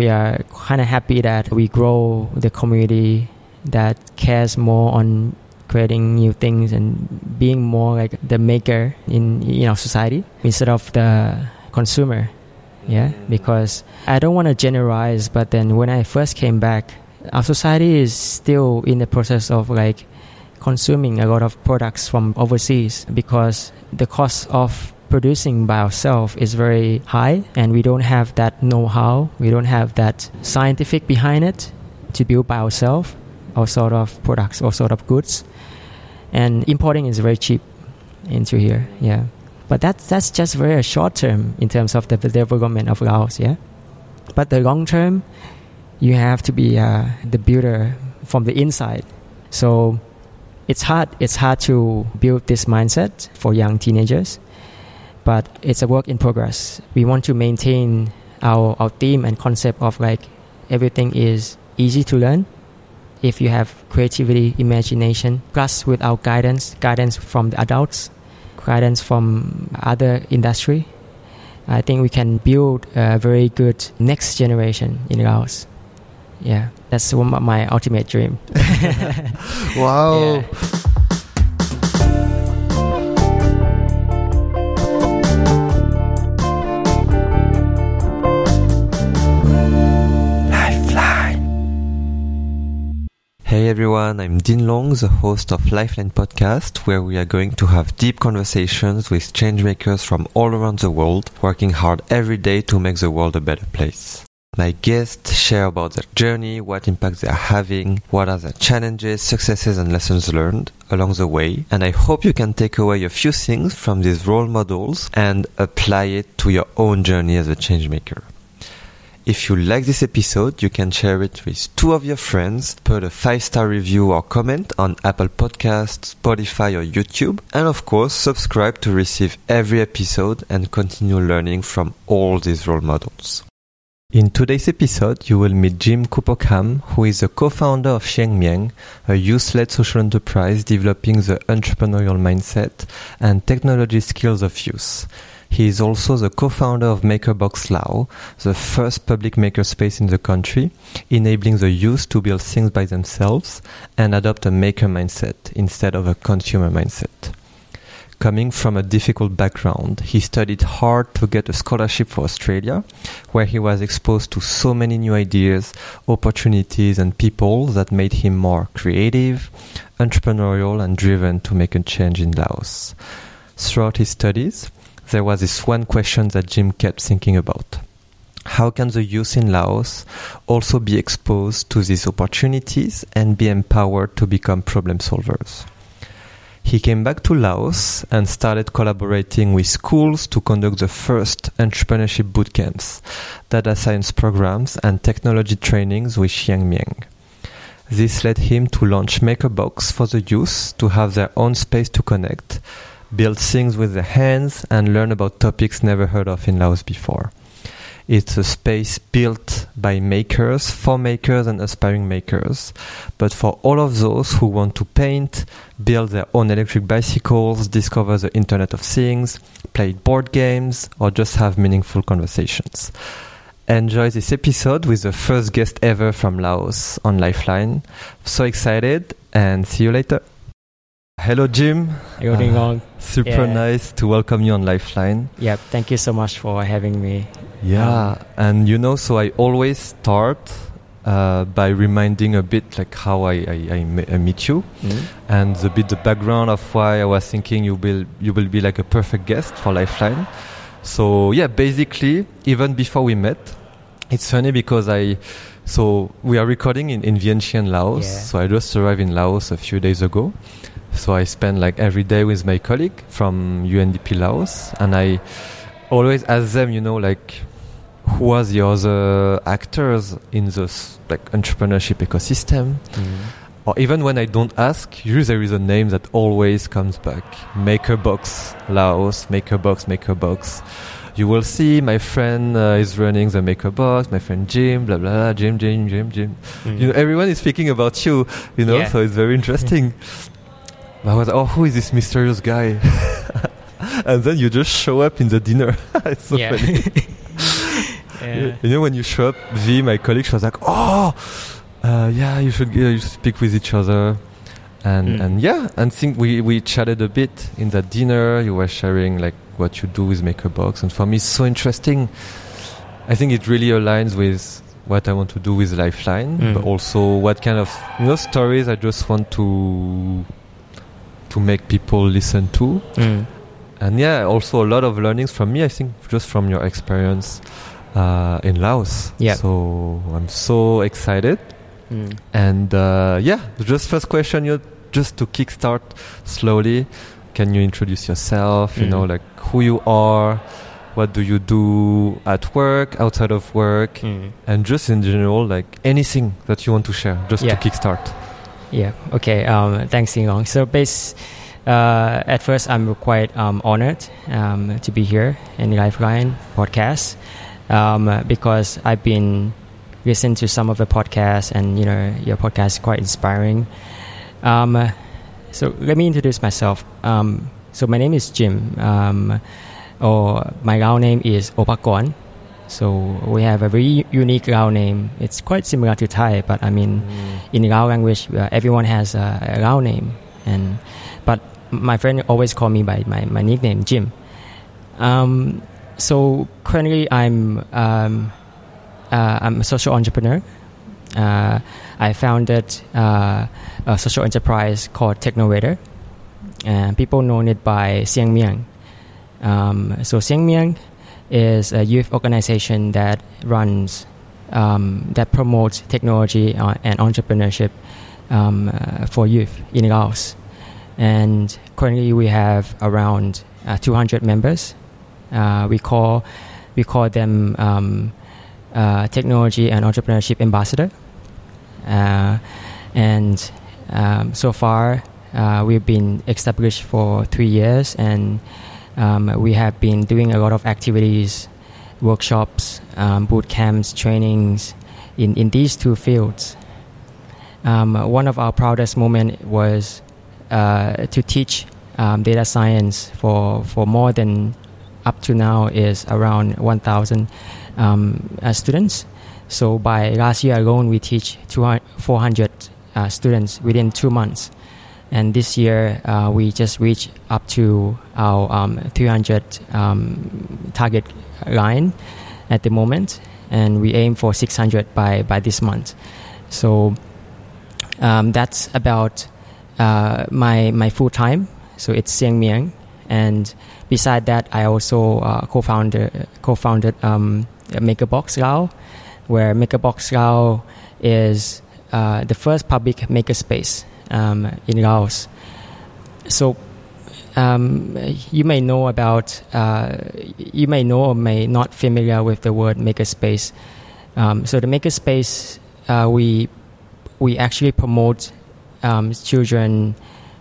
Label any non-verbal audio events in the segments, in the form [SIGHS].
we are kind of happy that we grow the community that cares more on creating new things and being more like the maker in in our society instead of the consumer. Yeah, mm. because I don't want to generalize, but then when I first came back, our society is still in the process of like consuming a lot of products from overseas because the cost of producing by ourselves is very high and we don't have that know-how we don't have that scientific behind it to build by ourselves our sort of products or sort of goods. And importing is very cheap into here yeah. But that's that's just very short term in terms of the development of Laos yeah. But the long term you have to be uh, the builder from the inside. So it's hard it's hard to build this mindset for young teenagers but it's a work in progress. We want to maintain our, our theme and concept of like everything is easy to learn if you have creativity imagination plus with our guidance guidance from the adults guidance from other industry. I think we can build a very good next generation in laos. Yeah that's one of my ultimate dream. [LAUGHS] Wow. [LAUGHS] Yeah. Hey everyone, I'm Dean Long, the host of Lifeline Podcast, where we are going to have deep conversations with changemakers from all around the world, working hard every day to make the world a better place. My guests share about their journey, what impact they are having, what are their challenges, successes, and lessons learned along the way. And I hope you can take away a few things from these role models and apply it to your own journey as a changemaker. If you like this episode, you can share it with two of your friends, put a five star review or comment on Apple Podcasts, Spotify, or YouTube, and of course, subscribe to receive every episode and continue learning from all these role models. In today's episode, you will meet Jim Kupokam, who is the co-founder of Xiangmiang, a youth-led social enterprise developing the entrepreneurial mindset and technology skills of youth. He is also the co-founder of MakerBox Lao, the first public makerspace in the country, enabling the youth to build things by themselves and adopt a maker mindset instead of a consumer mindset. Coming from a difficult background, he studied hard to get a scholarship for Australia, where he was exposed to so many new ideas, opportunities, and people that made him more creative, entrepreneurial, and driven to make a change in Laos. Throughout his studies, there was this one question that Jim kept thinking about. How can the youth in Laos also be exposed to these opportunities and be empowered to become problem solvers? He came back to Laos and started collaborating with schools to conduct the first entrepreneurship bootcamps, data science programs, and technology trainings with Xiangmiang. This led him to launch MakerBox for the youth to have their own space to connect, build things with their hands, and learn about topics never heard of in Laos before. It's a space built by makers, for makers and aspiring makers, but for all of those who want to paint, build their own electric bicycles, discover the Internet of Things, play board games, or just have meaningful conversations. Enjoy this episode with the first guest ever from Laos on Lifeline. So excited and see you later. Hello, Jim. You're doing Uh. Super Yeah. nice to welcome you on Lifeline. Yeah, thank you so much for having me. Yeah, and you know, so I always start uh, by reminding a bit like how I, I, I, me- I meet you Mm. and the bit the background of why I was thinking you will you will be like a perfect guest for Lifeline. So yeah, basically, even before we met, it's funny because I so we are recording in, in Vientiane, Laos. Yeah. So I just arrived in Laos a few days ago. So I spend like every day with my colleague from UNDP Laos, and I always ask them, you know, like who are the other actors in this like entrepreneurship ecosystem Mm. or even when I don't ask, usually there is a name that always comes back. Makerbox Laos, Makerbox, Makerbox. You will see my friend uh, is running the Makerbox, my friend Jim, blah blah blah, Jim, Jim, Jim, Jim. Mm. You know, everyone is speaking about you, you know, Yeah. so it's very interesting. [LAUGHS] But I was, oh, who is this mysterious guy? [LAUGHS] and then you just show up in the dinner. [LAUGHS] it's so yeah. funny. [LAUGHS] Yeah. You know, when you show up, V, my colleague, she was like, "Oh, uh, yeah, you should, uh, you should speak with each other." And Mm. and yeah, and think we we chatted a bit in that dinner. You were sharing like what you do with MakerBox, and for me, it's so interesting. I think it really aligns with what I want to do with Lifeline, Mm. but also what kind of you know stories I just want to to make people listen to. Mm. And yeah, also a lot of learnings from me, I think, just from your experience uh, in Laos. Yeah. So I'm so excited. Mm. And uh, yeah, just first question, you just to kickstart slowly. Can you introduce yourself? You Mm. know, like who you are, what do you do at work, outside of work, Mm. and just in general, like anything that you want to share, just Yeah. to kickstart. Yeah. Okay. Um, thanks, Sing Long. So, base, uh, at first, I'm quite um, honored um, to be here in the Lifeline podcast um, because I've been listening to some of the podcasts, and you know, your podcast is quite inspiring. Um, so, let me introduce myself. Um, so, my name is Jim, or my Lao name is Opakon. So we have a very unique Lao name. It's quite similar to Thai, but I mean, in Lao language, uh, everyone has a, a Lao name, and but my friend always call me by my, my nickname Jim. Um, so currently, I'm um, uh, I'm a social entrepreneur. Uh, I founded uh, a social enterprise called Technovator, and people know it by Siang Miang. Um, so Siang Miang is a youth organization that runs um, that promotes technology uh, and entrepreneurship um, uh, for youth in Laos. And currently, we have around uh, 200 members. Uh, we call we call them um, uh, technology and entrepreneurship ambassador. Uh, and um, so far, we've been established for three years, and um, we have been doing a lot of activities, workshops, um, boot camps, trainings in, in these two fields. Um, one of our proudest moments was uh, to teach um, data science for, for more than up to now is around 1,000 um, uh, students. So by last year alone, we teach 200, 400 uh, students within two months. And this year, uh, we just reached up to our um, 300 um, target line at the moment, and we aim for 600 by, by this month. So um, that's about uh, my my full time. So it's Siang Miang, and beside that, I also uh, co-founded co-founded um, MakerBox Lao, where MakerBox Lao is uh, the first public makerspace um, in Laos. So um, you may know about, uh, you may know or may not familiar with the word makerspace. Um, so the makerspace, uh, we we actually promote um, children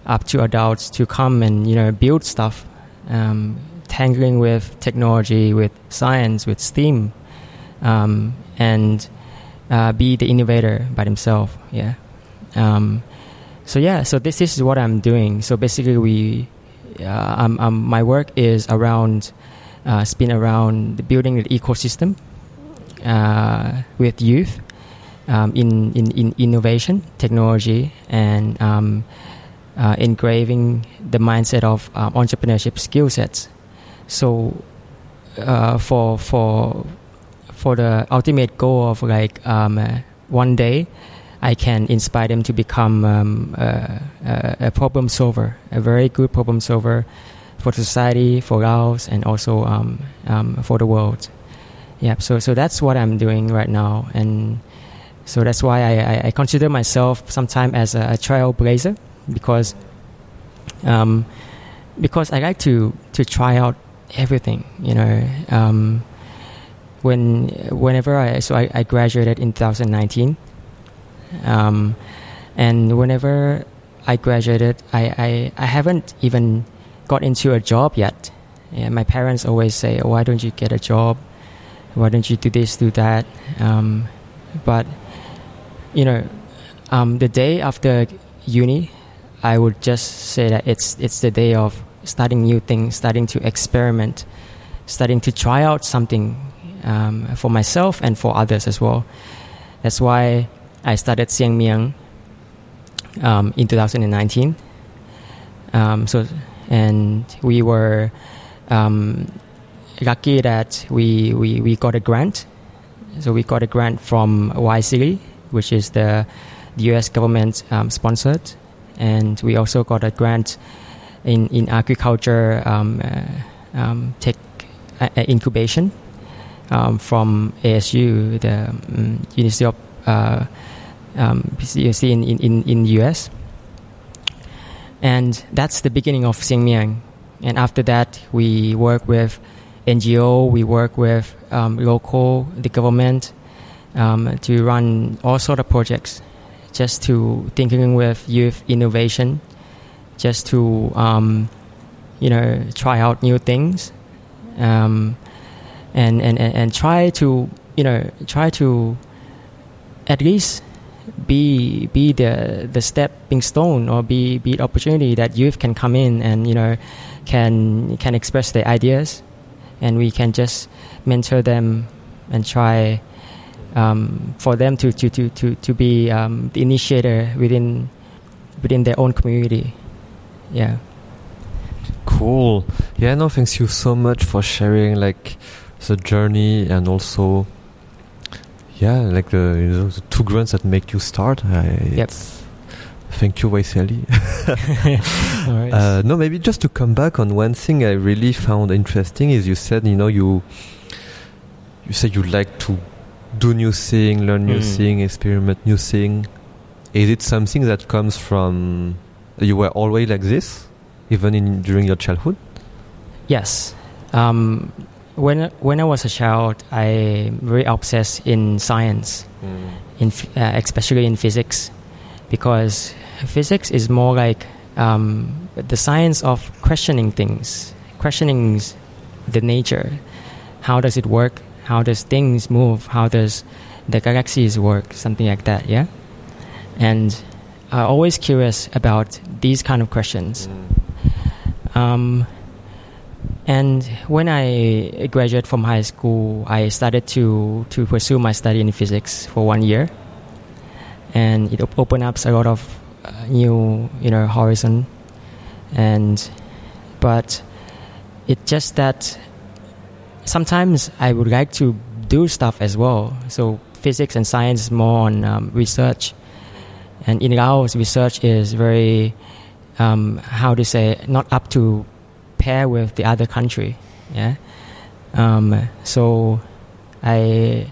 up to adults to come and you know build stuff, um, tangling with technology, with science, with STEAM, um, and uh, be the innovator by themselves. Yeah. Um, so yeah, so this is what I'm doing. So basically, we, uh, um, um, my work is around, uh, spin around building the ecosystem uh, with youth um, in, in in innovation, technology, and um, uh, engraving the mindset of um, entrepreneurship skill sets. So uh, for for for the ultimate goal of like um, uh, one day I can inspire them to become um, a, a, problem solver, a very good problem solver for society, for Laos, and also um, um, for the world. Yeah, so so that's what I'm doing right now, and so that's why I, I, I consider myself sometimes as a, a trailblazer because um, because I like to to try out everything, you know. Um, when whenever I so I, I graduated in 2019 um, and whenever I graduated, I, I, I haven't even got into a job yet. Yeah, my parents always say, "Why don't you get a job? Why don't you do this, do that?" Um, but you know, um, the day after uni, I would just say that it's it's the day of starting new things, starting to experiment, starting to try out something um, for myself and for others as well. That's why I started Siang Miang um, in 2019. Um, so, and we were um, lucky that we, we, we got a grant. So we got a grant from Y which is the, the U.S. government um, sponsored, and we also got a grant in in agriculture um, uh, um, tech uh, incubation um, from ASU, the um, University of uh, um, in, in, in the US. And that's the beginning of Siang Miang. And after that, we work with NGO, we work with um, local, the government, um, to run all sort of projects, just to thinking with youth innovation, just to um, you know try out new things, um, and, and and try to you know try to at least be be the the stepping stone or be be the opportunity that youth can come in and you know can can express their ideas and we can just mentor them and try um, for them to, to, to, to, to be um, the initiator within within their own community. Yeah. Cool. Yeah, no, thanks you so much for sharing like the journey and also yeah, like the, you know, the two grants that make you start. I, yep. Thank you, YSEALI. [LAUGHS] [LAUGHS] uh, no, maybe just to come back on one thing I really found interesting is you said, you know, you you said you like to do new thing, learn new mm. thing, experiment new thing. Is it something that comes from you were always like this, even in during your childhood? Yes. Um, when when I was a child, I very obsessed in science, mm. in uh, especially in physics, because physics is more like um, the science of questioning things, questioning the nature. How does it work? How does things move? How does the galaxies work? Something like that, yeah. And I'm always curious about these kind of questions. Mm. Um, and when I graduated from high school, I started to, to pursue my study in physics for one year. And it op- opened up a lot of uh, new, you know, horizon. And, but it's just that sometimes I would like to do stuff as well. So physics and science is more on um, research. And in Laos, research is very, um, how to say, not up to pair with the other country. Yeah. Um, so I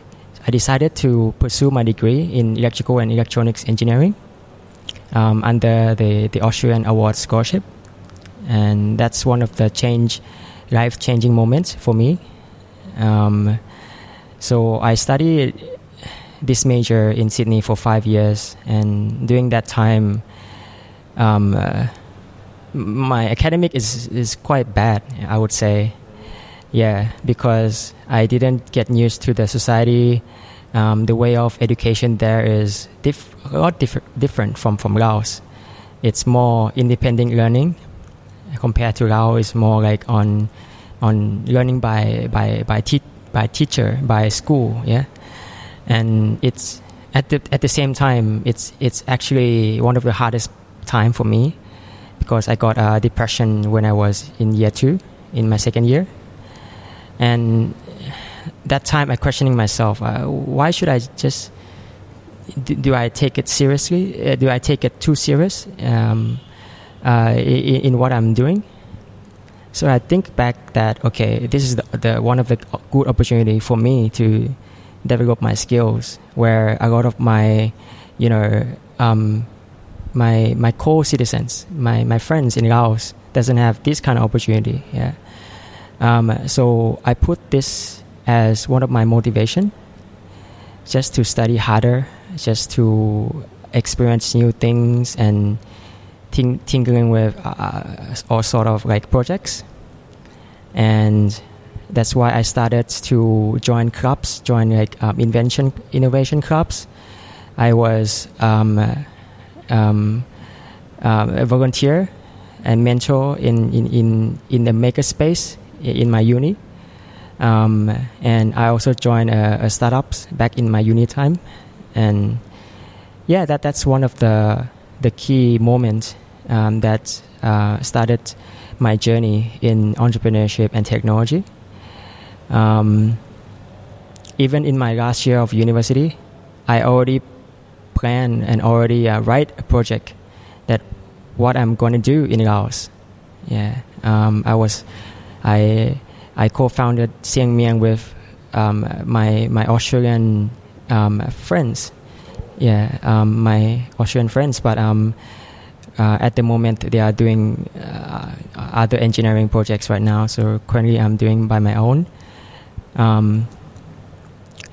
I decided to pursue my degree in electrical and electronics engineering um, under the the Australian Award Scholarship, and that's one of the change life changing moments for me. Um, so I studied this major in Sydney for five years, and during that time. Um, uh, my academic is is quite bad. I would say, yeah, because I didn't get used to the society. Um, the way of education there is diff- a lot diff- different from from Laos. It's more independent learning compared to Laos. It's more like on on learning by by by, te- by teacher by school. Yeah, and it's at the at the same time it's it's actually one of the hardest time for me because I got a depression when I was in year two, in my second year. And that time I questioning myself, uh, why should I just, do, do, I take it seriously? Uh, do I take it too serious um, uh, in, in, what I'm doing? So I think back that, okay, this is the, the one of the good opportunity for me to develop my skills where a lot of my, you know, um, my my co-citizens, my my friends in Laos doesn't have this kind of opportunity. Yeah. Um, so I put this as one of my motivation, just to study harder, just to experience new things and think, tinkering with uh, all sort of like projects, and that's why I started to join clubs, join like um, invention innovation clubs. I was um, um, uh, a volunteer and mentor in, in, in, in the makerspace in my uni. Um, and I also joined a, a startups back in my uni time, and yeah, that that's one of the the key moments um, that uh, started my journey in entrepreneurship and technology. Um, even in my last year of university, I already plan and already uh, write a project that what I'm going to do in Laos. Yeah, um, I was I I co-founded Sieng Mieng with um, my my Australian um, friends. Yeah, um, my Australian friends, but um, uh, at the moment they are doing uh, other engineering projects right now. So currently I'm doing by my own. Um,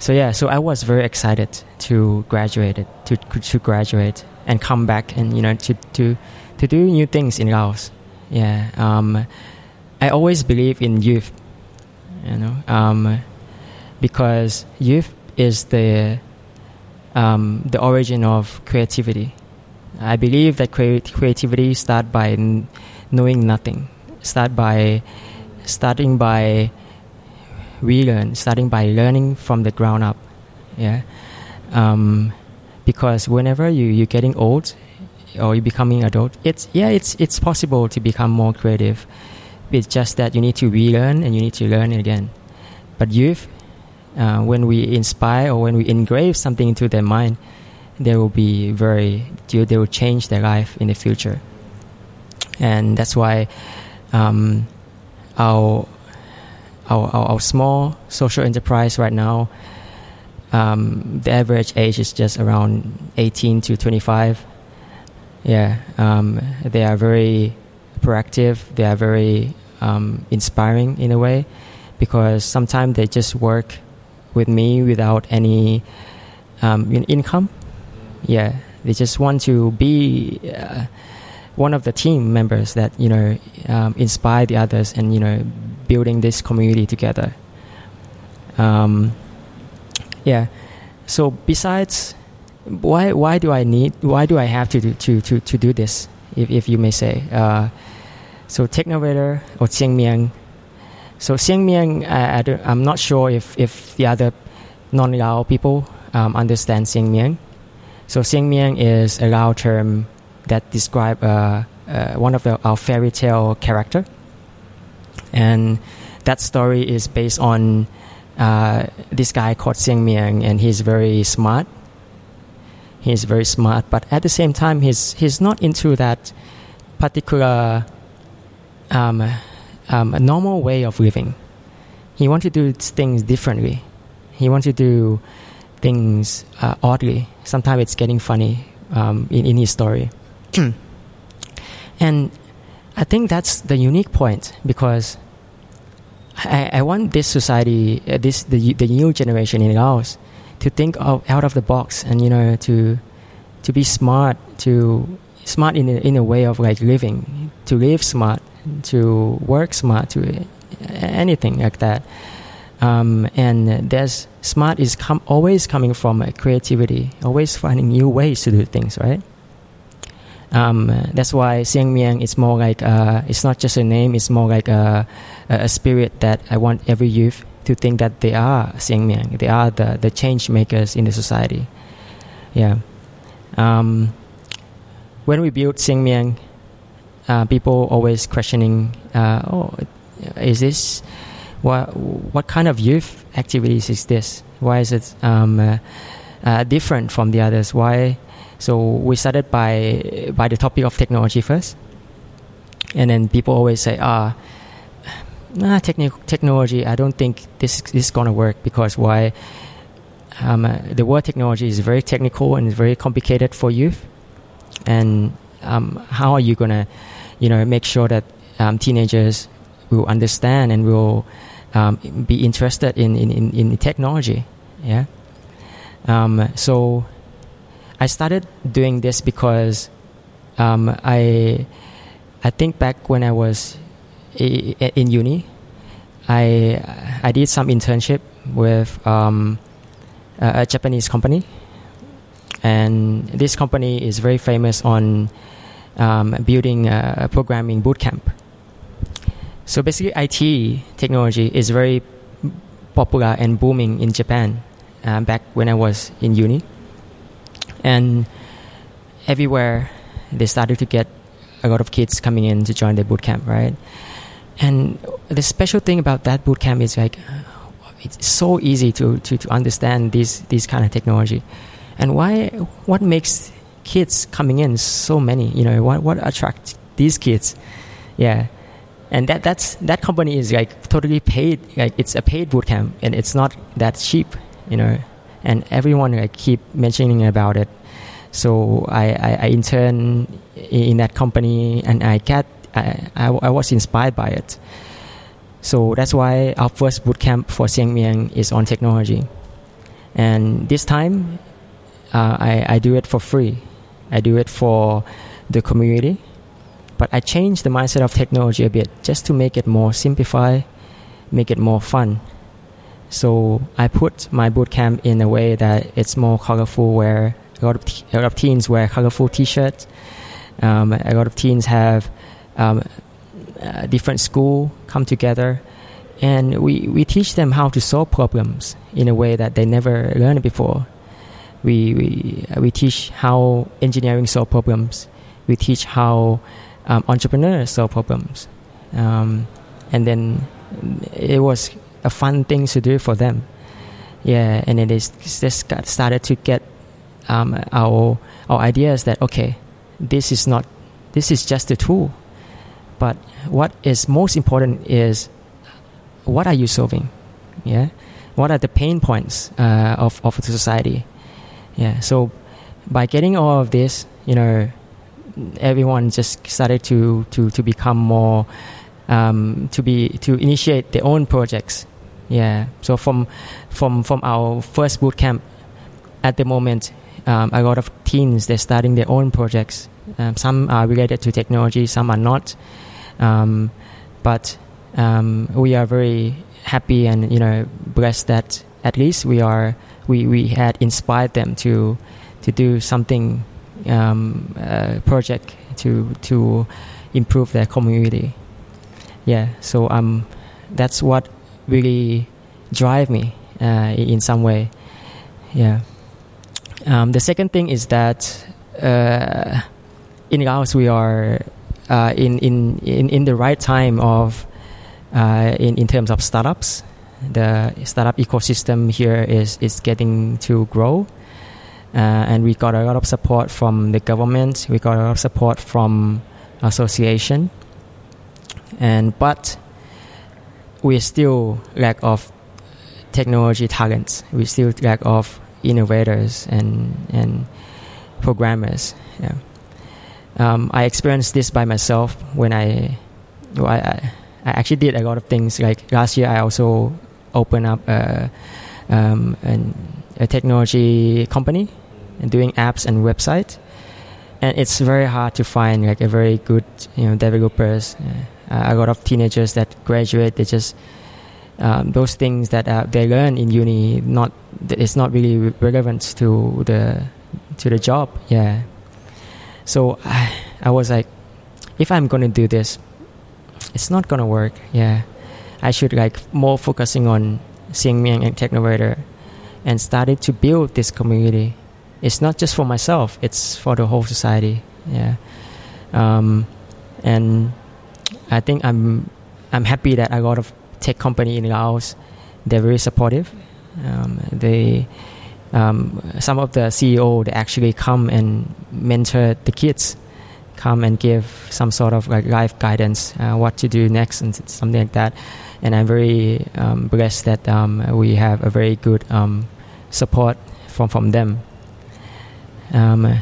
so yeah, so I was very excited to graduate to to graduate and come back and you know to to to do new things in Laos. Yeah, um, I always believe in youth, you know, um, because youth is the um, the origin of creativity. I believe that creativity start by n- knowing nothing, start by starting by relearn, starting by learning from the ground up. Yeah, um, because whenever you you're getting old or you're becoming adult, it's yeah, it's it's possible to become more creative. It's just that you need to relearn and you need to learn again. But youth, uh, when we inspire or when we engrave something into their mind, they will be very they will change their life in the future. And that's why um, our our, our, our small social enterprise right now, um, the average age is just around 18 to 25. Yeah, um, they are very proactive. They are very um, inspiring in a way because sometimes they just work with me without any um, income. Yeah, they just want to be uh, one of the team members that you know um, inspire the others and you know building this community together. Um, yeah. So besides, why why do I need why do I have to do, to to to do this? If if you may say. Uh, so Technovator or Sieng So Sieng Mieng, I, I am not sure if if the other non-Lao people um, understand Sieng Mieng. So Sieng Mieng is a Lao term that describe uh, uh, one of the, our fairy tale character and that story is based on uh, this guy called Sieng Mieng, and he's very smart. He's very smart, but at the same time, he's he's not into that particular um, um, normal way of living. He wants to do things differently. He wants to do things uh, oddly. Sometimes it's getting funny um, in, in his story. [CLEARS THROAT] and I think that's the unique point because I, I want this society, uh, this the the new generation in Laos, to think of out of the box and you know to to be smart, to smart in a, in a way of like living, to live smart, to work smart, to anything like that. Um, and there's smart is com- always coming from creativity, always finding new ways to do things, right? Um, that's why Sieng Mieng is more like uh, it's not just a name; it's more like a, a, spirit that I want every youth to think that they are Sieng Mieng. They are the the change makers in the society. Yeah. Um, when we built Sieng Mieng, uh, people always questioning, uh, "Oh, is this what what kind of youth activities is this? Why is it um, uh different from the others? Why?" So we started by by the topic of technology first, and then people always say, "Ah, nah, techni- technology. I don't think this, this is gonna work because why? Um, the word technology is very technical and very complicated for youth, and um, how are you gonna, you know, make sure that um, teenagers will understand and will um, be interested in, in, in, in technology? Yeah. Um, so I started doing this because um, I I think back when I was in uni, I I did some internship with um, a, Japanese company, and this company is very famous on um, building a, programming bootcamp. So basically, IT technology is very popular and booming in Japan uh, back when I was in uni. And everywhere they started to get a lot of kids coming in to join the boot camp, right? And the special thing about that boot camp is like it's so easy to, to, to understand this this kind of technology. And why what makes kids coming in so many, you know, what what attracts these kids? Yeah. And that that's that company is like totally paid like it's a paid boot camp and it's not that cheap, you know. And everyone I keep mentioning about it so I, I, I interned in that company and I get I, I, I, was inspired by it. So that's why our first bootcamp for Siang Miang is on technology. And this time, uh, I, I do it for free. I do it for the community. But I changed the mindset of technology a bit just to make it more simplified, make it more fun. So I put my bootcamp in a way that it's more colorful, where a lot of, lot of teens wear colorful T-shirts. Um, a lot of teens have um, uh, different school come together, and we, we teach them how to solve problems in a way that they never learned before. We, we, we teach how engineering solve problems. We teach how um, entrepreneurs solve problems. Um, and then it was a fun thing to do for them. Yeah, and it is just got started to get um, our our idea is that okay, this is not this is just a tool, but what is most important is what are you solving? Yeah, what are the pain points uh, of of the society? Yeah, so by getting all of this, you know, everyone just started to to to become more um, to be to initiate their own projects. Yeah, so from from from our first boot camp, at the moment um, a lot of teens they're starting their own projects. Um, some are related to technology, some are not. Um, but um, we are very happy and you know blessed that at least we are we, we had inspired them to to do something uh, project to to improve their community. Yeah, so um, that's what really drive me uh, in some way. Yeah. Um, the second thing is that uh, in Laos we are uh, in, in, in, in the right time of uh, in, in terms of startups. The startup ecosystem here is, is getting to grow. Uh, and we got a lot of support from the government. We got a lot of support from association. And but we still lack of technology talents. We still lack of innovators and and programmers. Yeah. Um, I experienced this by myself when I, well, I, I actually did a lot of things. Like last year, I also opened up a, um, an, a technology company and doing apps and website. And it's very hard to find like a very good you know developers. Uh, a lot of teenagers that graduate, they just um, those things that uh, they learn in uni not it's not really relevant to the to the job yeah. So I, [SIGHS] I was like if i'm gonna do this it's not gonna work yeah. I should like more focusing on Siang Miang and Technovator and started to build this community. It's not just for myself it's for the whole society yeah. Um, and i think i'm i'm happy that a lot of tech company in Laos, they're very supportive. Um, they um, some of the CEO they actually come and mentor the kids, come and give some sort of like life guidance, uh, what to do next and something like that. And I'm very um, blessed that um, we have a very good um, support from from them. Um,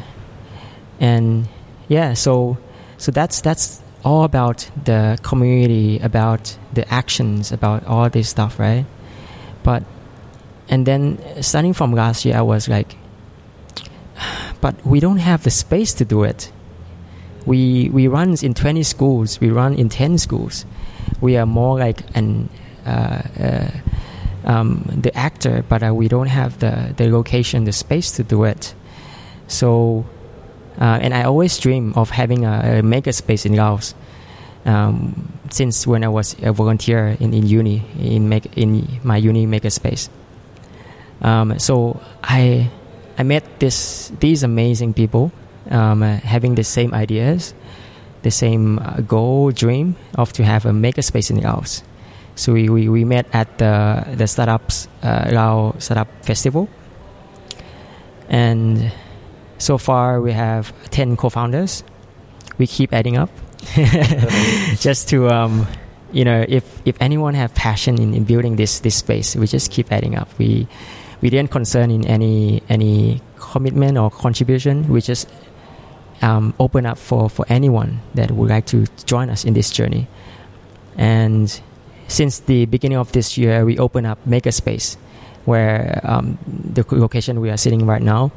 and yeah, so so that's that's all about the community, about the actions, about all this stuff, right? But and then starting from last year, I was like, [SIGHS] but we don't have the space to do it. We we run in twenty schools. We run in ten schools. We are more like an uh, uh, um, the actor, but uh, we don't have the the location, the space to do it. So uh, and I always dream of having a, a maker space in Laos. um, since when I was a volunteer in, in uni in make in my uni makerspace. Um, so I I met this these amazing people um, uh, having the same ideas, the same uh, goal, dream of to have a makerspace in Laos. So we, we, we met at the the startups uh, Lao Startup Festival, and so far we have ten co-founders. We keep adding up, [LAUGHS] just to um, you know if if anyone have passion in, in building this this space, we just keep adding up. We we didn't concern in any any commitment or contribution. We just um, open up for, for anyone that would like to join us in this journey. And since the beginning of this year, we open up Makerspace, where um, the location we are sitting right now.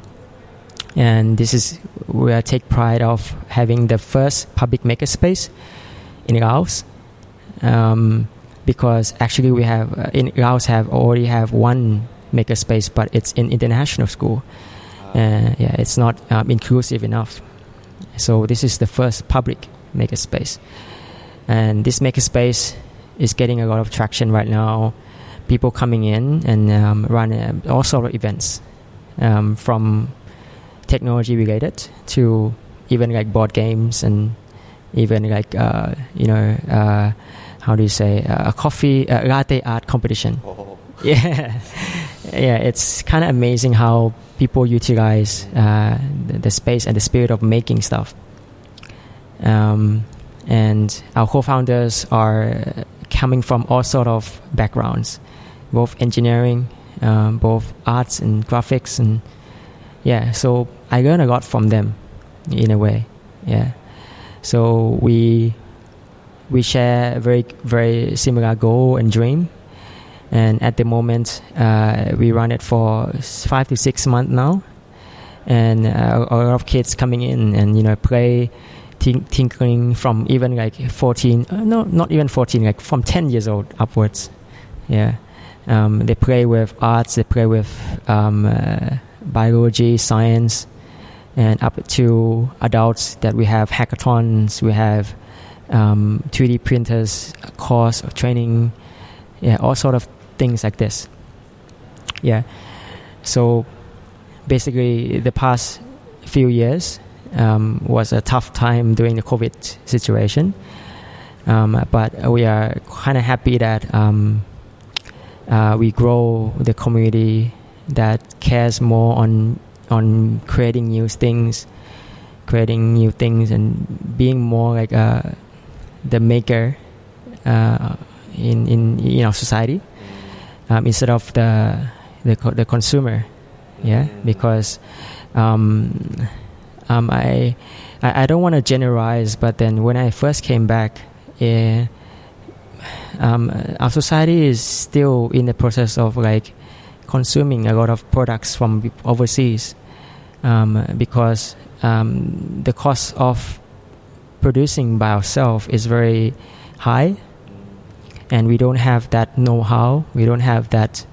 And this is we I take pride of having the first public makerspace in Laos, um, because actually we have uh, in Laos have already have one makerspace, but it's in international school. Uh, yeah, it's not um, inclusive enough. So this is the first public makerspace, and this makerspace is getting a lot of traction right now. People coming in and um, run uh, all sort of events, um, from technology related to even like board games and even like uh, you know uh, how do you say uh, a coffee uh, latte art competition. Oh. [LAUGHS] Yeah, yeah, it's kind of amazing how people utilize uh, the, the, space and the spirit of making stuff. Um, and our co-founders are coming from all sort of backgrounds, both engineering, um, both arts and graphics, and yeah. So I learn a lot from them, in a way. Yeah. So we we share a very very similar goal and dream and at the moment uh, we run it for five to six months now and uh, a lot of kids coming in and you know play tink- tinkering from even like 14 uh, no not even 14 like from 10 years old upwards yeah um, they play with arts they play with um, uh, biology science and up to adults that we have hackathons we have um, 3d printers course of training yeah all sort of things like this. Yeah. So basically, the past few years um, was a tough time during the COVID situation. Um, but we are kind of happy that um, uh, we grow the community that cares more on on creating new things, creating new things, and being more like uh, the maker uh, in in you know society um, instead of the the, the consumer yeah mm-hmm. because um, um, I, I, I don't want to generalize but then when I first came back uh, um, our society is still in the process of like consuming a lot of products from overseas um, because um, the cost of producing by ourselves is very high and we don't have that know-how. We don't have that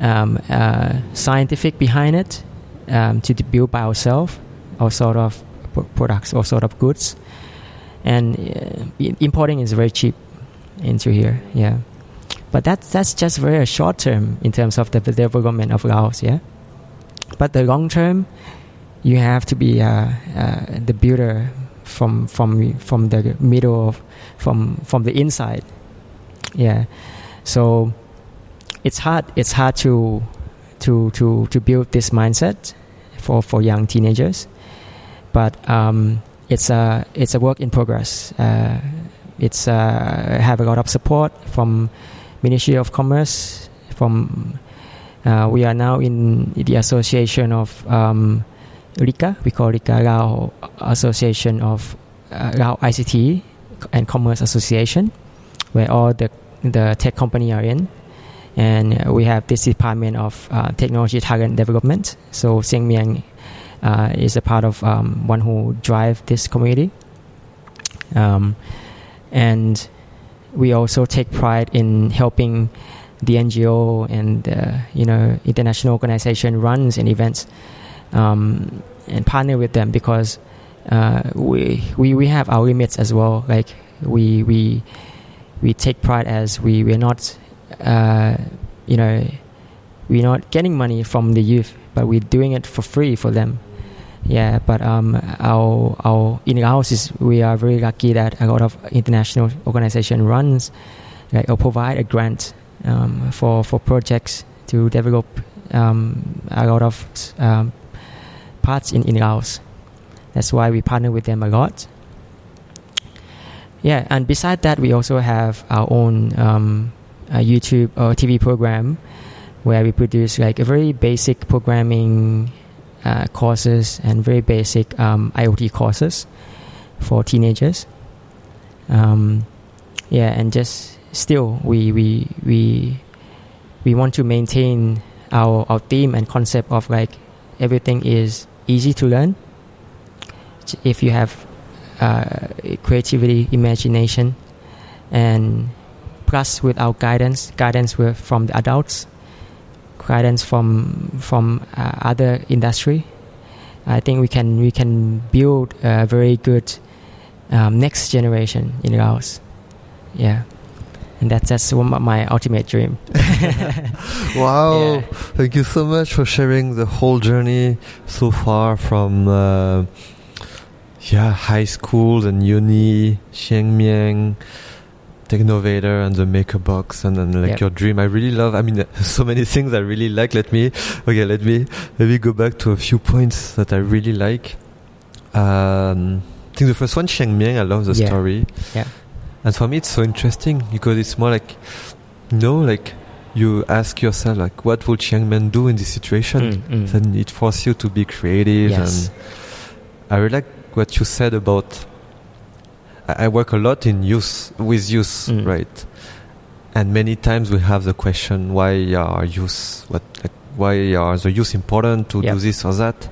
um, uh, scientific behind it um, to build by ourselves or sort of products or sort of goods. And uh, importing is very cheap into here. Yeah, but that's that's just very short term in terms of the, development of Laos. Yeah, but the long term, you have to be uh, uh, the builder from from from the middle of from from the inside yeah? So it's hard it's hard to to to to build this mindset for for young teenagers. But um, it's a it's a work in progress. Uh, it's uh, have a lot of support from Ministry of Commerce from uh, we are now in the association of um, we call RICA Lao Association of uh, Lao ICT and Commerce Association where all the the tech company are in. And we have this department of uh, technology talent development. So Seng Miang uh, is a part of um, one who drive this community. Um, and we also take pride in helping the NGO and uh, you know international organization runs and events um, and partner with them because uh, we, we we have our limits as well. Like we we we take pride as we we're not uh, you know we're not getting money from the youth, but we're doing it for free for them. Yeah, but um, our our in house is we are very lucky that a lot of international organization runs like or provide a grant um, for for projects to develop um, a lot of um, parts in in house. That's why we partner with them a lot. Yeah, and beside that, we also have our own um, YouTube or TV program where we produce like a very basic programming uh, courses and very basic um, IoT courses for teenagers. Um, yeah, and just still we we we we want to maintain our our theme and concept of like everything is easy to learn. If you have uh, creativity, imagination, and plus with our guidance, guidance with, from the adults guidance from from uh, other industry, I think we can we can build a very good um, next generation in Laos. Yeah. And that's that's one of my ultimate dream. [LAUGHS] wow! Yeah. Thank you so much for sharing the whole journey so far from uh, yeah high school and uni, Siang Miang, Technovator and the Maker Box and then like yep. your dream. I really love. I mean, [LAUGHS] so many things I really like. Let me okay. Let me maybe go back to a few points that I really like. Um, I think the first one, Siang Miang. I love the yeah. story. Yeah. And for me, it's so interesting because it's more like, you know, like you ask yourself, like, what would Siang Miang do in this situation? Mm, mm. Then it forces you to be creative. Yes. And I really like what you said about I work a lot in youth with youth, mm. right? And many times we have the question, why are youth? What? Like, why are the youth important to yep. do this or that?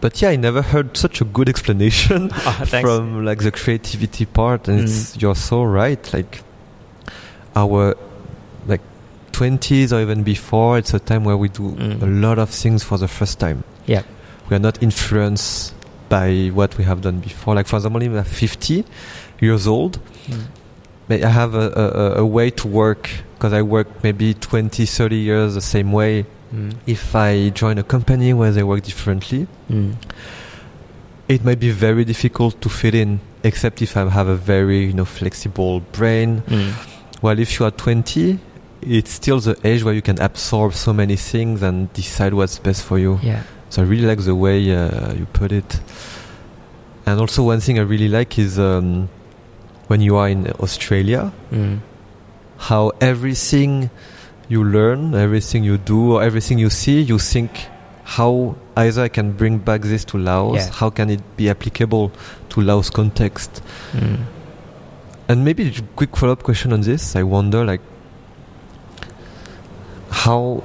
But yeah, I never heard such a good [LAUGHS] explanation [LAUGHS] oh, from like the creativity part, and mm. it's you're so right. Like our like twenties or even before, it's a time where we do mm. a lot of things for the first time. Yeah, we are not influenced by what we have done before. Like for example, I'm 50 years old. Mm. I have a, a, a, way to work because I work maybe 20, 30 years the same way. Mm. If I join a company where they work differently, mm. it might be very difficult to fit in, except if I have a very you know flexible brain. Mm. Well, if you are 20, it's still the age where you can absorb so many things and decide what's best for you. Yeah. So I really like the way uh, you put it. And also one thing I really like is um, when you are in Australia, mm. how everything you learn, everything you do, or everything you see, you think how either I can bring back this to Laos, yeah. how can it be applicable to Laos context. Mm. And maybe a quick follow-up question on this. I wonder, like, how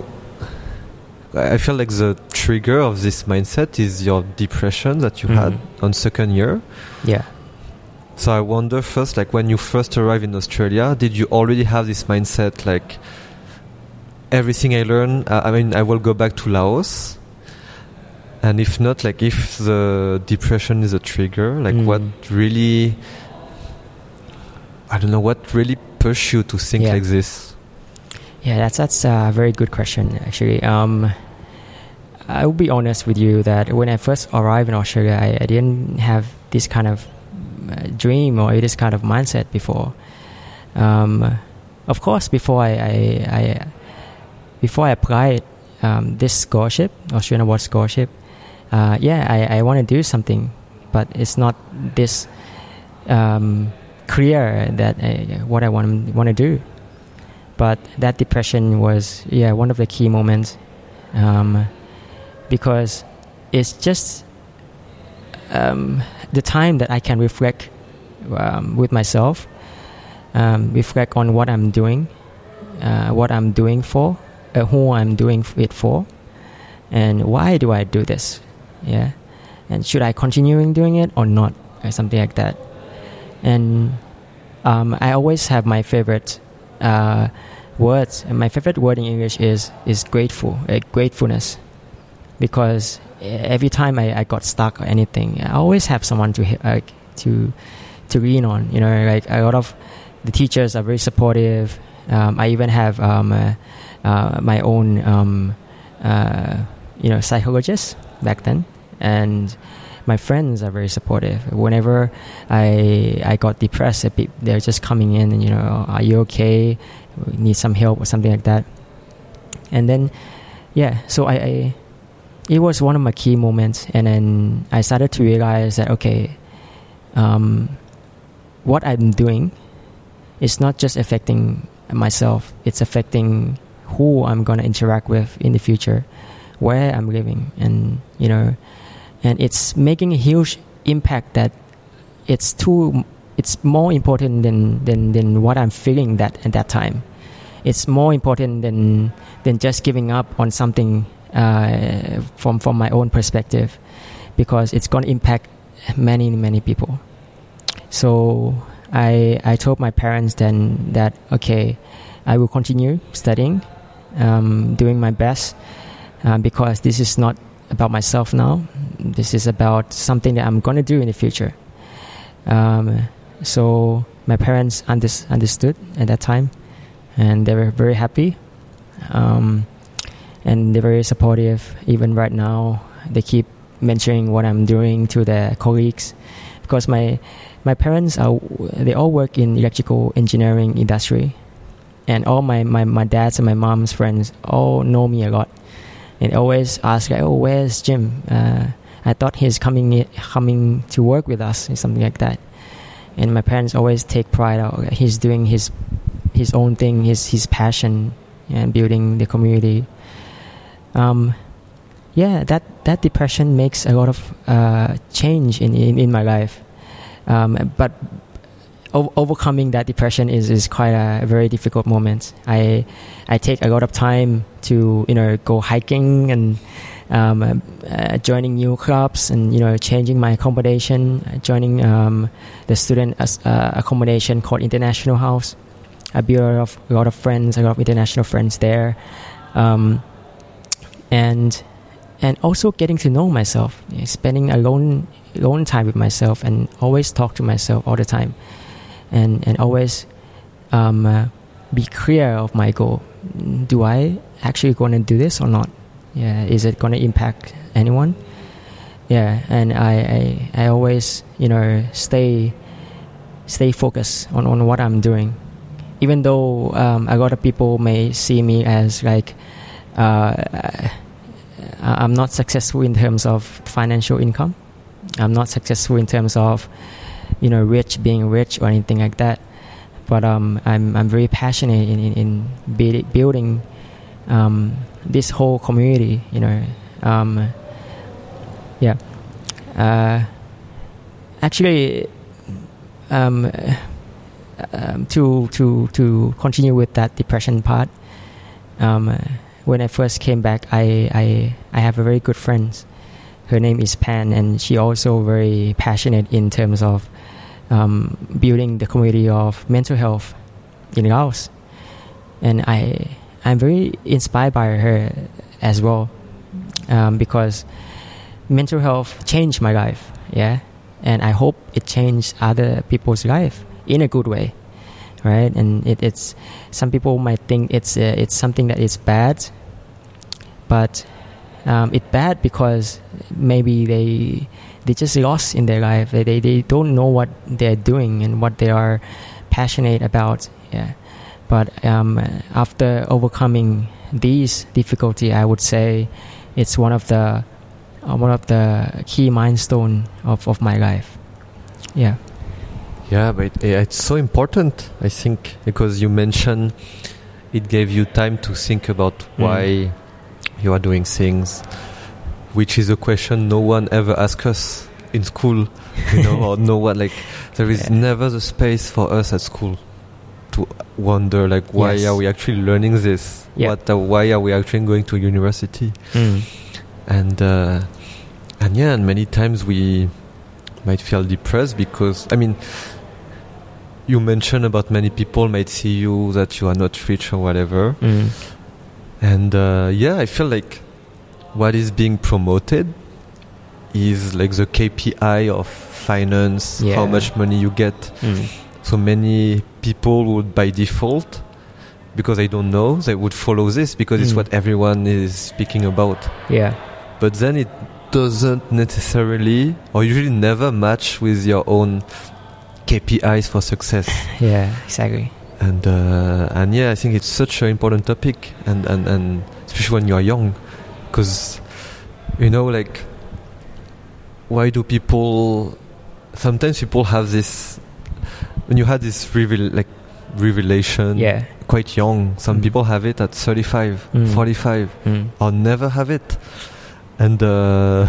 I feel like the trigger of this mindset is your depression that you mm-hmm. had on second year. Yeah. So I wonder first, like when you first arrived in Australia, did you already have this mindset, like everything I learn? Uh, I mean, I will go back to Laos. And if not, like if the depression is a trigger, like mm. what really, I don't know, what really pushed you to think yeah. like this? Yeah, that's that's a very good question actually. Um, I will be honest with you that when I first arrived in Australia, I, I didn't have this kind of uh, dream or this kind of mindset before. Um, of course, before I, I, I before I applied um, this scholarship, Australian Award scholarship, uh, yeah, I, I want to do something, but it's not this um, clear that what I want want to do. But that depression was yeah one of the key moments um, because it's just um, the time that I can reflect um, with myself, um, reflect on what I'm doing, uh, what I'm doing for, uh, who I'm doing it for, and why do I do this? Yeah, and should I continue doing it or not, or something like that. And um, I always have my favorite uh, words. And my favorite word in English is is grateful, uh, gratefulness, because every time I, I got stuck or anything, I always have someone to uh, to to lean on. You know, like a lot of the teachers are very supportive. Um, I even have um, uh, uh, my own um, uh, you know psychologist back then, and my friends are very supportive. Whenever I I got depressed, they're just coming in and you know, are you okay? Need some help or something like that. And then, yeah, so I, I it was one of my key moments, and then I started to realize that okay, um, what I'm doing is not just affecting myself; it's affecting who I'm gonna interact with in the future, where I'm living, and you know, and it's making a huge impact that it's too it's more important than, than, than what I'm feeling that at that time. It's more important than than just giving up on something uh, from from my own perspective, because it's going to impact many many people. So I I told my parents then that okay, I will continue studying, um, doing my best, uh, because this is not about myself now. This is about something that I'm going to do in the future. Um, so my parents under- understood at that time, and they were very happy. Um, and they're very supportive. Even right now, they keep mentioning what I'm doing to their colleagues, because my my parents are they all work in electrical engineering industry, and all my, my, my dad's and my mom's friends all know me a lot and always ask like, "Oh, where's Jim? Uh, I thought he's coming coming to work with us," or something like that. And my parents always take pride out. He's doing his his own thing, his his passion, and building the community. Um, yeah, that that depression makes a lot of uh, change in, in in my life. Um, but overcoming that depression is, is quite a very difficult moment. I I take a lot of time to you know go hiking and um, uh, joining new clubs and you know changing my accommodation, joining um, the student uh, accommodation called International House. I built a lot of, friends, a lot of international friends there, um, and and also getting to know myself, spending alone alone time with myself, and always talk to myself all the time and and always um, uh, be clear of my goal. Do I actually going to do this or not? Yeah, is it going to impact anyone? Yeah, and I, I I always you know stay stay focused on, on what I'm doing, even though um, a lot of people may see me as like uh, I'm not successful in terms of financial income. I'm not successful in terms of you know rich being rich or anything like that. But um, I'm I'm very passionate in in, in building um, this whole community you know. Um, yeah. Uh, actually um, um, to to to continue with that depression part um, when I first came back I, I I have a very good friend her name is Pan and she also very passionate in terms of um, building the community of mental health in Laos, and I I'm very inspired by her as well um, because mental health changed my life. Yeah, and I hope it changed other people's life in a good way, right? And it, it's some people might think it's uh, it's something that is bad, but um, it's bad because maybe they they just lost in their life. They, they, don't know what they're doing and what they are passionate about. Yeah. But um, after overcoming these difficulty, I would say it's one of the uh, one of the key milestone of, of my life. Yeah. Yeah, but it's so important, I think, because you mentioned it gave you time to think about why mm. you are doing things which is a question no one ever asks us in school, you know, or no one like there is [LAUGHS] yeah. never the space for us at school to wonder like why yes. are we actually learning this? What? Uh, why are we actually going to university? Mm. And uh, and yeah, and many times we might feel depressed because I mean you mentioned about many people might see you that you are not rich or whatever. Mm. And uh, yeah, I feel like what is being promoted is like the KPI of finance, Yeah. how much money you get. Mm. So many people would by default, because they don't know, they would follow this because it's Mm. what everyone is speaking about. Yeah. But then it doesn't necessarily, or usually never match with your own KPIs for success. [LAUGHS] Yeah. Exactly. And uh, and yeah, I think it's such an important topic, and and, and especially when you are young, because you know, like, why do people? Sometimes people have this. When you had this revel, like revelation, Yeah. quite young. Some Mm. people have it at 35, Mm. 45, Mm. or never have it. And uh,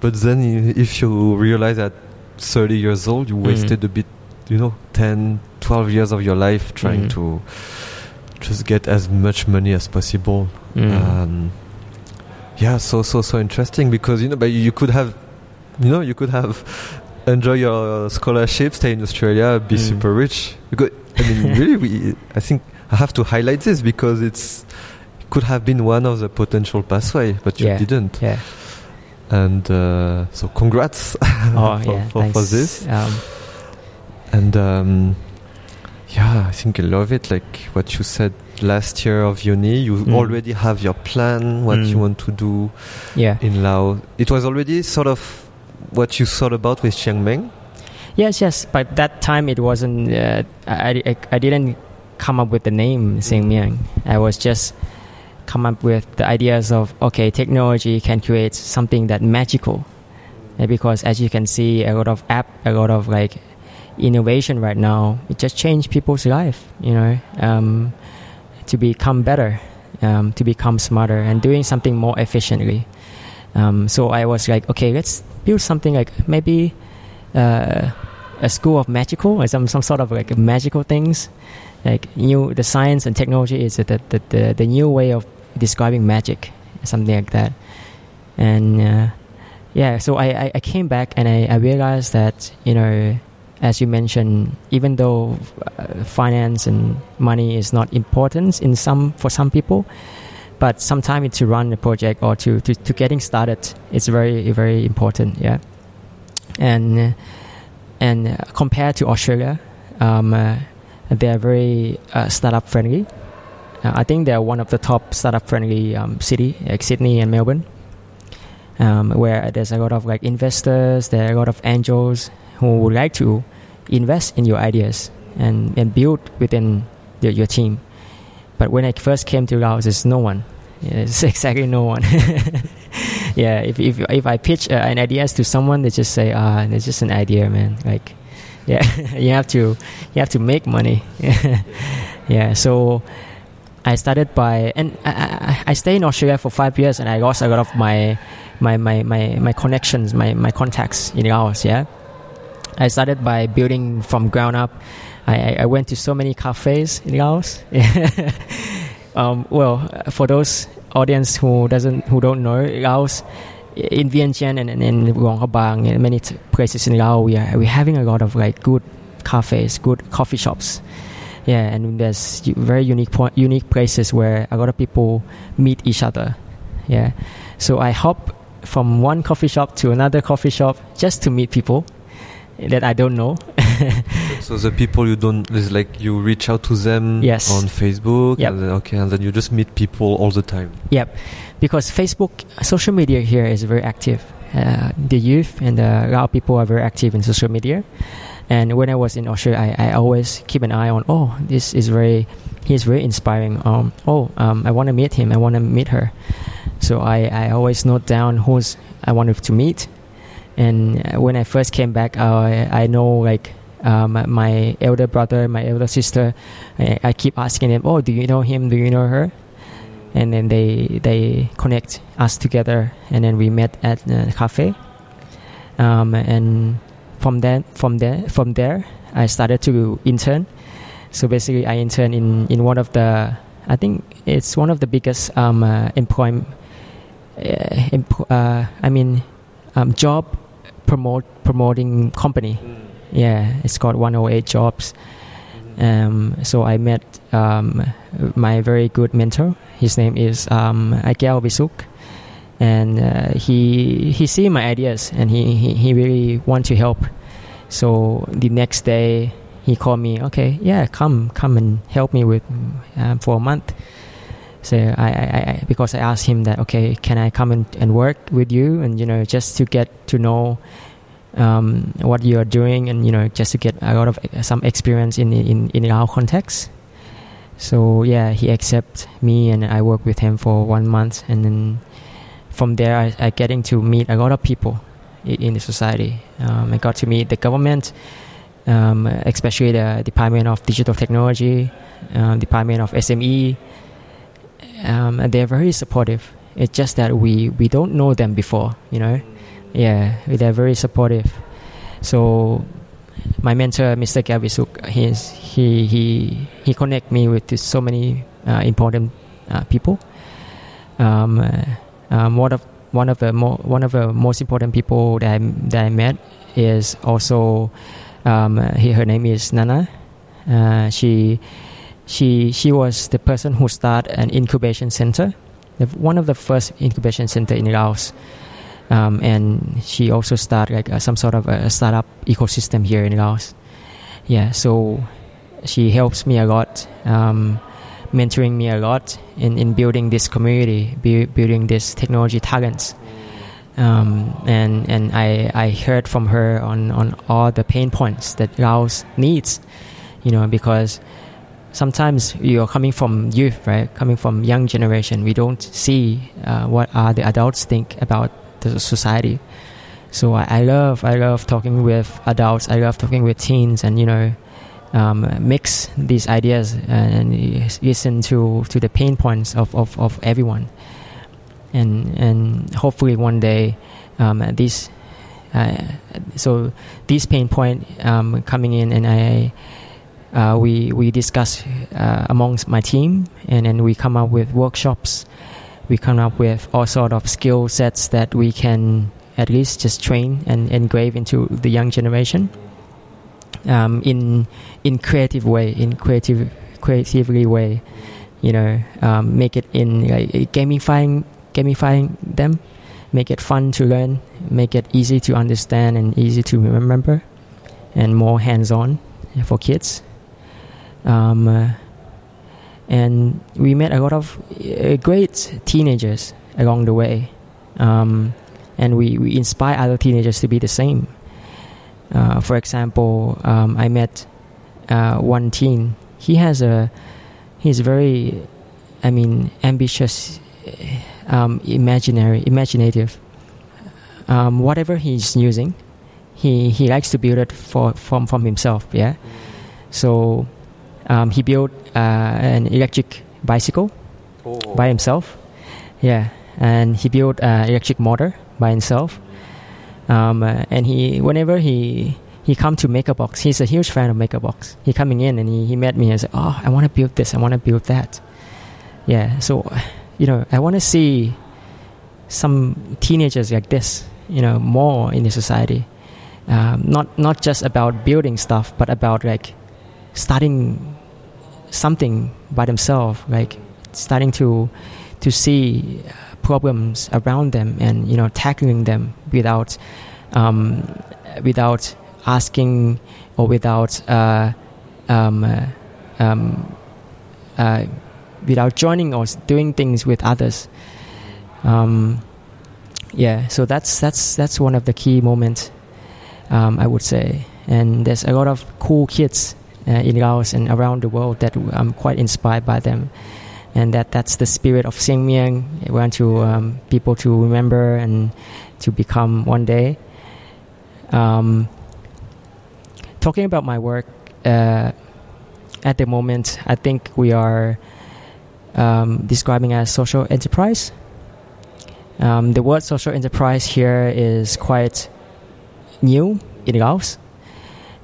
but then if you realize at 30 years old, you Mm. wasted a bit, you know, 10, 12 years of your life trying Mm. to just get as much money as possible. Mm. Um, yeah, so so so interesting because you know, but you could have, you know, you could have enjoy your scholarship, stay in Australia, be Mm. super rich. Because I mean, [LAUGHS] really, we, I think I have to highlight this because it's it could have been one of the potential pathway, but you Yeah. didn't. yeah. And uh, so, congrats [LAUGHS] Oh for, yeah. for, for this. Um, And um, yeah, I think I love it. Like what you said last year of uni, you Mm. already have your plan, what Mm. you want to do yeah. in Laos. It was already sort of what you thought about with Chiang Mai. Yes, yes. But that time it wasn't. Uh, I, I I didn't come up with the name Siang Miang. I was just come up with the ideas of okay, technology can create something that magical. Because as you can see, a lot of app, a lot of like innovation right now, it just changed people's life. You know, um, to become better, um, to become smarter, and doing something more efficiently. Um, so I was like, okay, let's build something like maybe uh, a school of magical or some, some sort of like magical things. Like new, the science and technology is the, the, the, the new way of describing magic, something like that. And uh, yeah, so I, I, I came back and I, I realized that, you know, as you mentioned, even though uh, finance and money is not important in some for some people, but sometimes to run a project or to, to, to getting started, it's very very important. Yeah, and and compared to Australia, um, uh, they are very uh, startup friendly. Uh, I think they are one of the top startup friendly um, city, like Sydney and Melbourne, um, where there's a lot of like investors, there are a lot of angels who would like to invest in your ideas and, and build within the, your team. But when I first came to Laos, there's no one. It's [LAUGHS] exactly no one. [LAUGHS] yeah, if, if if I pitch uh, an idea to someone, they just say, "Ah, it's just an idea, man." Like, [LAUGHS] yeah, you have to you have to make money. yeah, so I started by and I, I, I stayed in Australia for five years, and I lost a lot of my my my my, my connections, my my contacts in Laos. Yeah, I started by building from ground up. I, I- went to so many cafes in Laos. [LAUGHS] um, well, for those audience who doesn't who don't know Laos, in Vientiane and, and in Luang Prabang and many t- places in Laos, we are we having a lot of like good cafes, good coffee shops. Yeah, and there's very unique point, unique places where a lot of people meet each other. Yeah, so I hop from one coffee shop to another coffee shop just to meet people that I don't know. [LAUGHS] So the people you don't, is like you reach out to them Yes. on Facebook, Yep. and then, okay, and then you just meet people all the time. Yep, because Facebook, social media here is very active. Uh, the youth and uh, a lot of people are very active in social media. And when I was in Australia, I, I always keep an eye on. Oh, this is very, he's very inspiring. Um, oh, um, I want to meet him. I want to meet her. So I, I always note down who's I wanted to meet. And uh, when I first came back, I, know like um, my elder brother, my elder sister, I, I keep asking them, oh, do you know him? Do you know her? and then they they connect us together and then we met at a cafe um, and from then from there from there I started to intern so basically I interned in in one of the I think it's one of the biggest um, uh, employment uh, empl- uh, I mean um, job promote promoting company yeah it's called 108 jobs um, so I met um, my very good mentor. His name is um, Akel Visuk, and uh, he he see my ideas and he, he, he really want to help. So the next day he called me. Okay, yeah, come come and help me with um, for a month. So I, I, I, because I asked him that okay, can I come and, and work with you and you know just to get to know um, what you are doing and you know just to get a lot of some experience in in in our context. So yeah, he accept me and I work with him for one month and then from there I, I getting to meet a lot of people in the society. Um, I got to meet the government, um, especially the Department of Digital Technology, um, Department of SME, um, and they're very supportive. It's just that we, we don't know them before, you know. Yeah, they're very supportive. So my mentor, Mr. Gavisuk, he he he connect me with so many uh, important uh, people. Um, uh, um, one of one of the mo- one of the most important people that I, that I met is also um, he, her name is Nana. Uh, she she she was the person who started an incubation center, one of the first incubation center in Laos. Um, and she also started like uh, some sort of a startup ecosystem here in Laos. Yeah, so she helps me a lot, um, mentoring me a lot in, in building this community, bu- building this technology talents. Um, and and I, I heard from her on, on all the pain points that Laos needs, you know, because sometimes you're coming from youth, right? Coming from young generation, we don't see uh, what are the adults think about the society. So I, I love I love talking with adults. I love talking with teens, and you know, um, mix these ideas and listen to, to the pain points of, of, of everyone. And and hopefully one day, um, this uh, so this pain point um, coming in, and I uh, we we discuss uh, amongst my team, and then we come up with workshops. We come up with all sort of skill sets that we can at least just train and engrave into the young generation um, in in creative way, in creative creatively way. You know, um, make it in like, gamifying gamifying them, make it fun to learn, make it easy to understand and easy to remember, and more hands-on for kids. Um, uh, and we met a lot of uh, great teenagers along the way, um, and we, we inspire other teenagers to be the same. Uh, for example, um, I met uh, one teen. He has a he's very, I mean, ambitious, um, imaginary, imaginative. Um, whatever he's using, he he likes to build it for from from himself. Yeah, so um, he built uh, an electric bicycle oh. by himself. Yeah, and he built an electric motor by himself um, uh, and he, whenever he he come to MakerBox, he's a huge fan of MakerBox. He coming in and he, he met me and said, "Oh, I want to build this. I want to build that." Yeah. So, you know, I want to see some teenagers like this, you know, more in the society. Um, not not just about building stuff, but about like starting something by themselves, like starting to to see problems around them and you know tackling them without um, without asking or without uh, um, uh, um, uh, without joining or doing things with others. Um, yeah, so that's that's that's one of the key moments um, I would say, and there's a lot of cool kids uh, in Laos and around the world that I'm quite inspired by them and that that's the spirit of Siang Miang. We want to um, people to remember and to become one day. Um, talking about my work, uh, at the moment, I think we are um, describing as social enterprise. Um, the word social enterprise here is quite new in Laos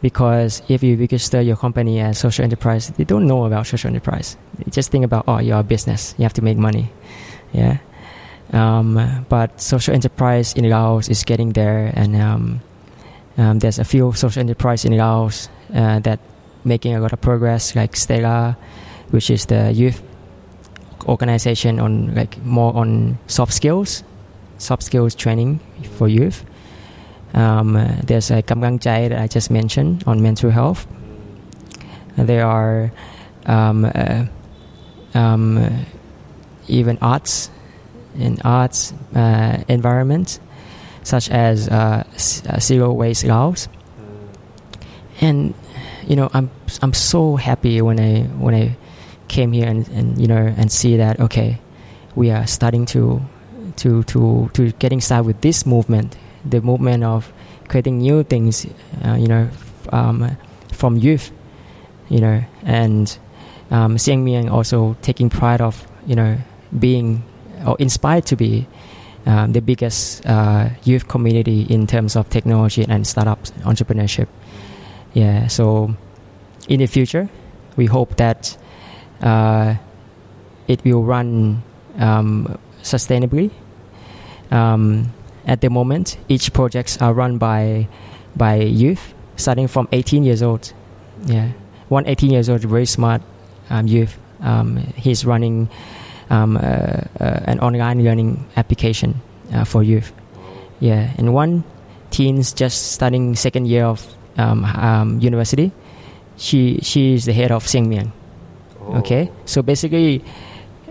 because if you register your company as social enterprise, they don't know about social enterprise. They just think about oh, you're a business, you have to make money, yeah. Um, but social enterprise in Laos is getting there, and um, um, there's a few social enterprise in Laos uh, that making a lot of progress, like Stella, which is the youth organization on like more on soft skills, soft skills training for youth. Um, there's a Kamgang Jai that I just mentioned on mental health. There are um, uh, um, even arts in arts uh, environment, such as uh, uh zero waste Laos. And you know, I'm I'm so happy when I when I came here and, and you know and see that okay, we are starting to to to to getting started with this movement, the movement of creating new things, uh, you know, um, from youth, you know, and um, Siang Miang also taking pride of you know being or inspired to be um, the biggest uh, youth community in terms of technology and startup entrepreneurship. Yeah, so in the future, we hope that uh, it will run um, sustainably. Um, at the moment, each projects are run by by youth, starting from 18 years old. Yeah, one 18 years old, very smart um, youth. Um, he's running um, uh, uh, an online learning application uh, for youth. Yeah, and one teen's just starting second year of um, um, university. She she is the head of Siang Miang. Oh. Okay, so basically,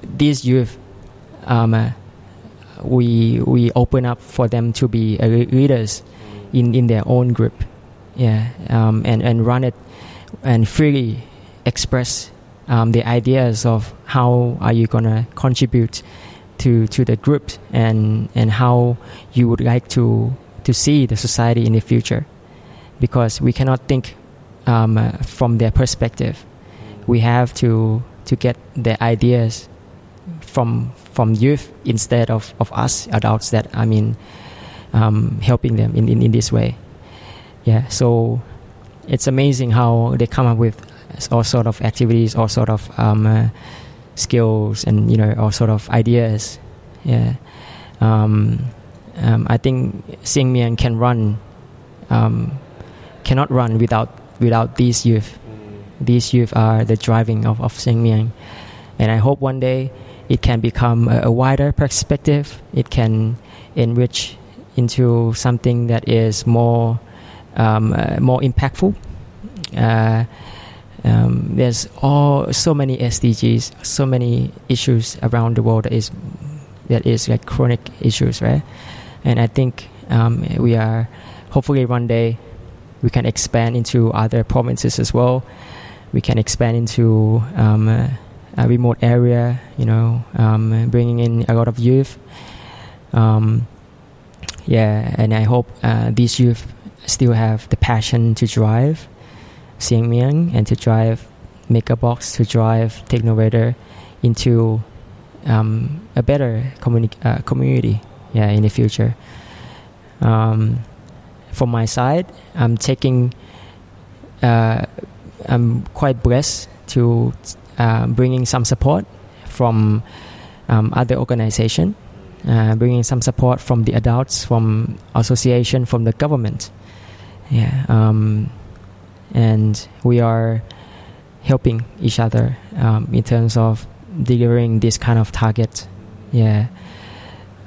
these youth, um, uh, we we open up for them to be uh, leaders in, in their own group, yeah, um, and and run it and freely express um, the ideas of how are you gonna contribute to to the group and and how you would like to to see the society in the future, because we cannot think um, uh, from their perspective. We have to to get the ideas from from youth instead of, of us adults that I mean um, helping them in, in, in this way. Yeah, so it's amazing how they come up with all sort of activities, all sort of um, uh, skills, and you know all sort of ideas. Yeah, um, um, I think Siang Miang can run, um, cannot run without without these youth. These youth are the driving of of Siang Miang, and I hope one day it can become a, a wider perspective. It can enrich into something that is more um, uh, more impactful. Uh, um, there's all so many SDGs, so many issues around the world that is that is like chronic issues, right? And I think um, we are hopefully one day we can expand into other provinces as well. We can expand into um, a remote area, you know, um, bringing in a lot of youth. Um, yeah, and I hope uh, these youth still have the passion to drive Siang Miang and to drive MakerBox, to drive Technovator into um, a better communi- uh, community yeah, in the future. Um, from my side, I'm taking, uh, I'm quite blessed to uh, bringing some support from um, other organization, uh, bringing some support from the adults, from association, from the government. Yeah, um, and we are helping each other um, in terms of delivering this kind of target. Yeah.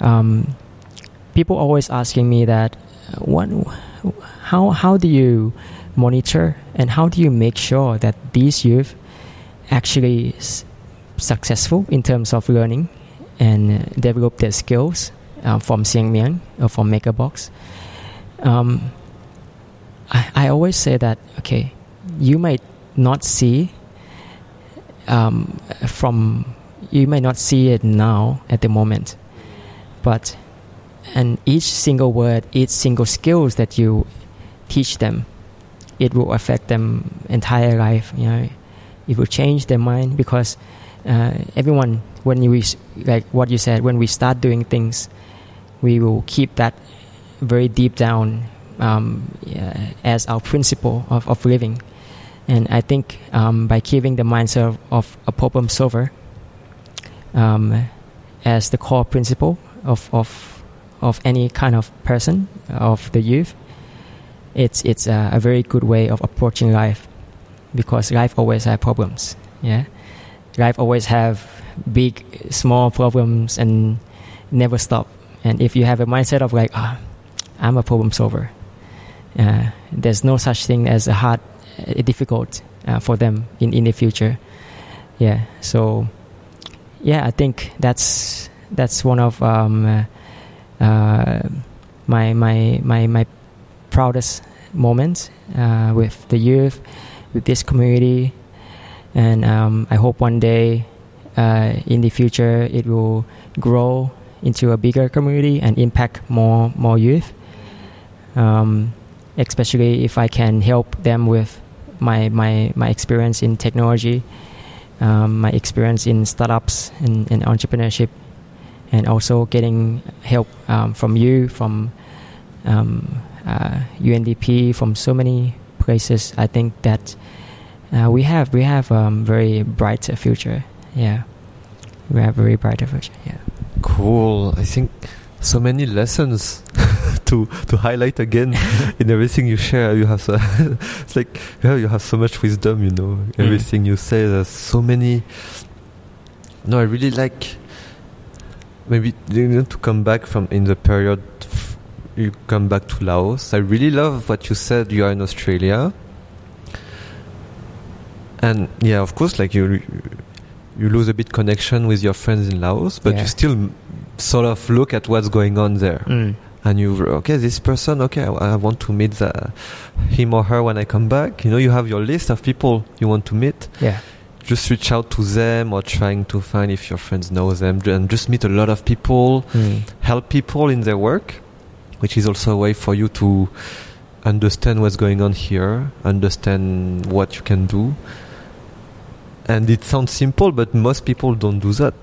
Um, people always asking me that, what, how how do you monitor and how do you make sure that these youth actually s- successful in terms of learning and develop their skills uh, from Siang Miang or from MakerBox? Um, I, I always say that okay, you might not see um, from you might not see it now at the moment, but and each single word, each single skills that you teach them, it will affect them entire life. You know, it will change their mind because uh, everyone when we like what you said when we start doing things, we will keep that very deep down um, as our principle of, of living. And I think um, by keeping the mindset of, of a problem solver um, as the core principle of, of, of any kind of person, of the youth, it's, it's a, a very good way of approaching life because life always has problems. Yeah, life always have big, small problems and never stop. And if you have a mindset of like, ah, I'm a problem solver, uh, there's no such thing as a hard, difficult uh, for them in, in the future. Yeah. So, yeah, I think that's that's one of um, uh, uh, my my my my proudest moments uh, with the youth, with this community, and um, I hope one day uh, in the future it will grow into a bigger community and impact more more youth. Um, especially if I can help them with my my my experience in technology, um, my experience in startups and, and, entrepreneurship, and also getting help um, from you from um, uh, UNDP from so many places. I think that uh, we have we have um, very bright future. Yeah, we have very bright future. Yeah. Cool. I think so many lessons [LAUGHS] to to highlight again [LAUGHS] in everything you share. You have so [LAUGHS] it's like yeah, you have so much wisdom. You know mm. everything mm. you say. There's so many. No, I really like. Maybe you know, to come back from in the period you come back to Laos. I really love what you said. You are in Australia, and yeah, of course, like you, you lose a bit connection with your friends in Laos, but yeah. you still sort of look at what's going on there. Mm. And you okay, this person, okay, I, I want to meet the, him or her when I come back. You know, you have your list of people you want to meet. Yeah just reach out to them or trying to find if your friends know them and just meet a lot of people mm. help people in their work which is also a way for you to understand what's going on here, understand what you can do. And it sounds simple, but most people don't do that.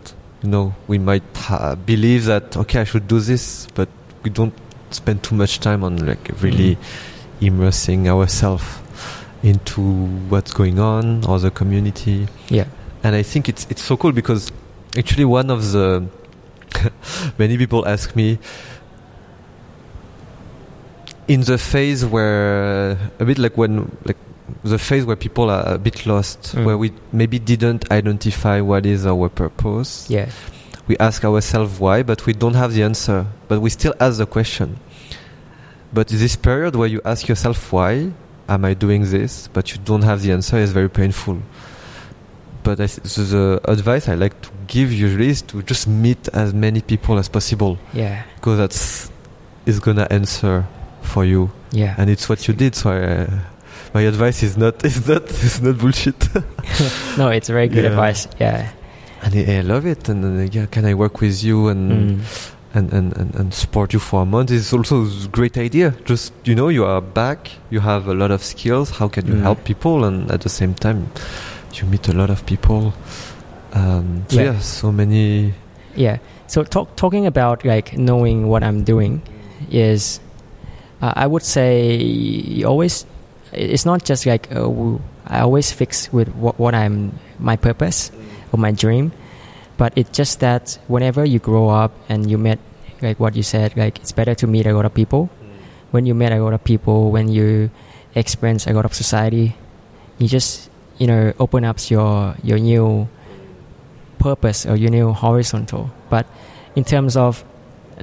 You know, we might ha- believe that okay, I should do this, but we don't spend too much time on like really mm. immersing ourselves into what's going on or the community. Yeah. And I think it's it's so cool because actually one of the [LAUGHS] many people ask me in the phase where a bit like when like the phase where people are a bit lost, mm. where we maybe didn't identify what is our purpose. Yeah. We ask ourselves why, but we don't have the answer. But we still ask the question. But this period where you ask yourself why am I doing this, but you don't have the answer is very painful. But I, so the advice I like to give usually is to just meet as many people as possible. Yeah. Because that's is gonna answer for you. Yeah. And it's what you did. So I, uh, my advice is not [LAUGHS] is not is not bullshit. [LAUGHS] no, it's very good yeah. advice. Yeah. And I, I love it. And uh, yeah, can I work with you and, mm. and, and, and and support you for a month? It's also a great idea. Just you know, you are back. You have a lot of skills. How can you mm. help people? And at the same time, you meet a lot of people. Um, so yeah. yeah, so many. Yeah. So talk, talking about like knowing what I'm doing is uh, I would say always it's not just like uh, I always fix with what, what I'm my purpose or my dream, but it's just that whenever you grow up and you met like what you said, like it's better to meet a lot of people. When you meet a lot of people, when you experience a lot of society, you just you know open up your your new purpose or your new horizontal. But in terms of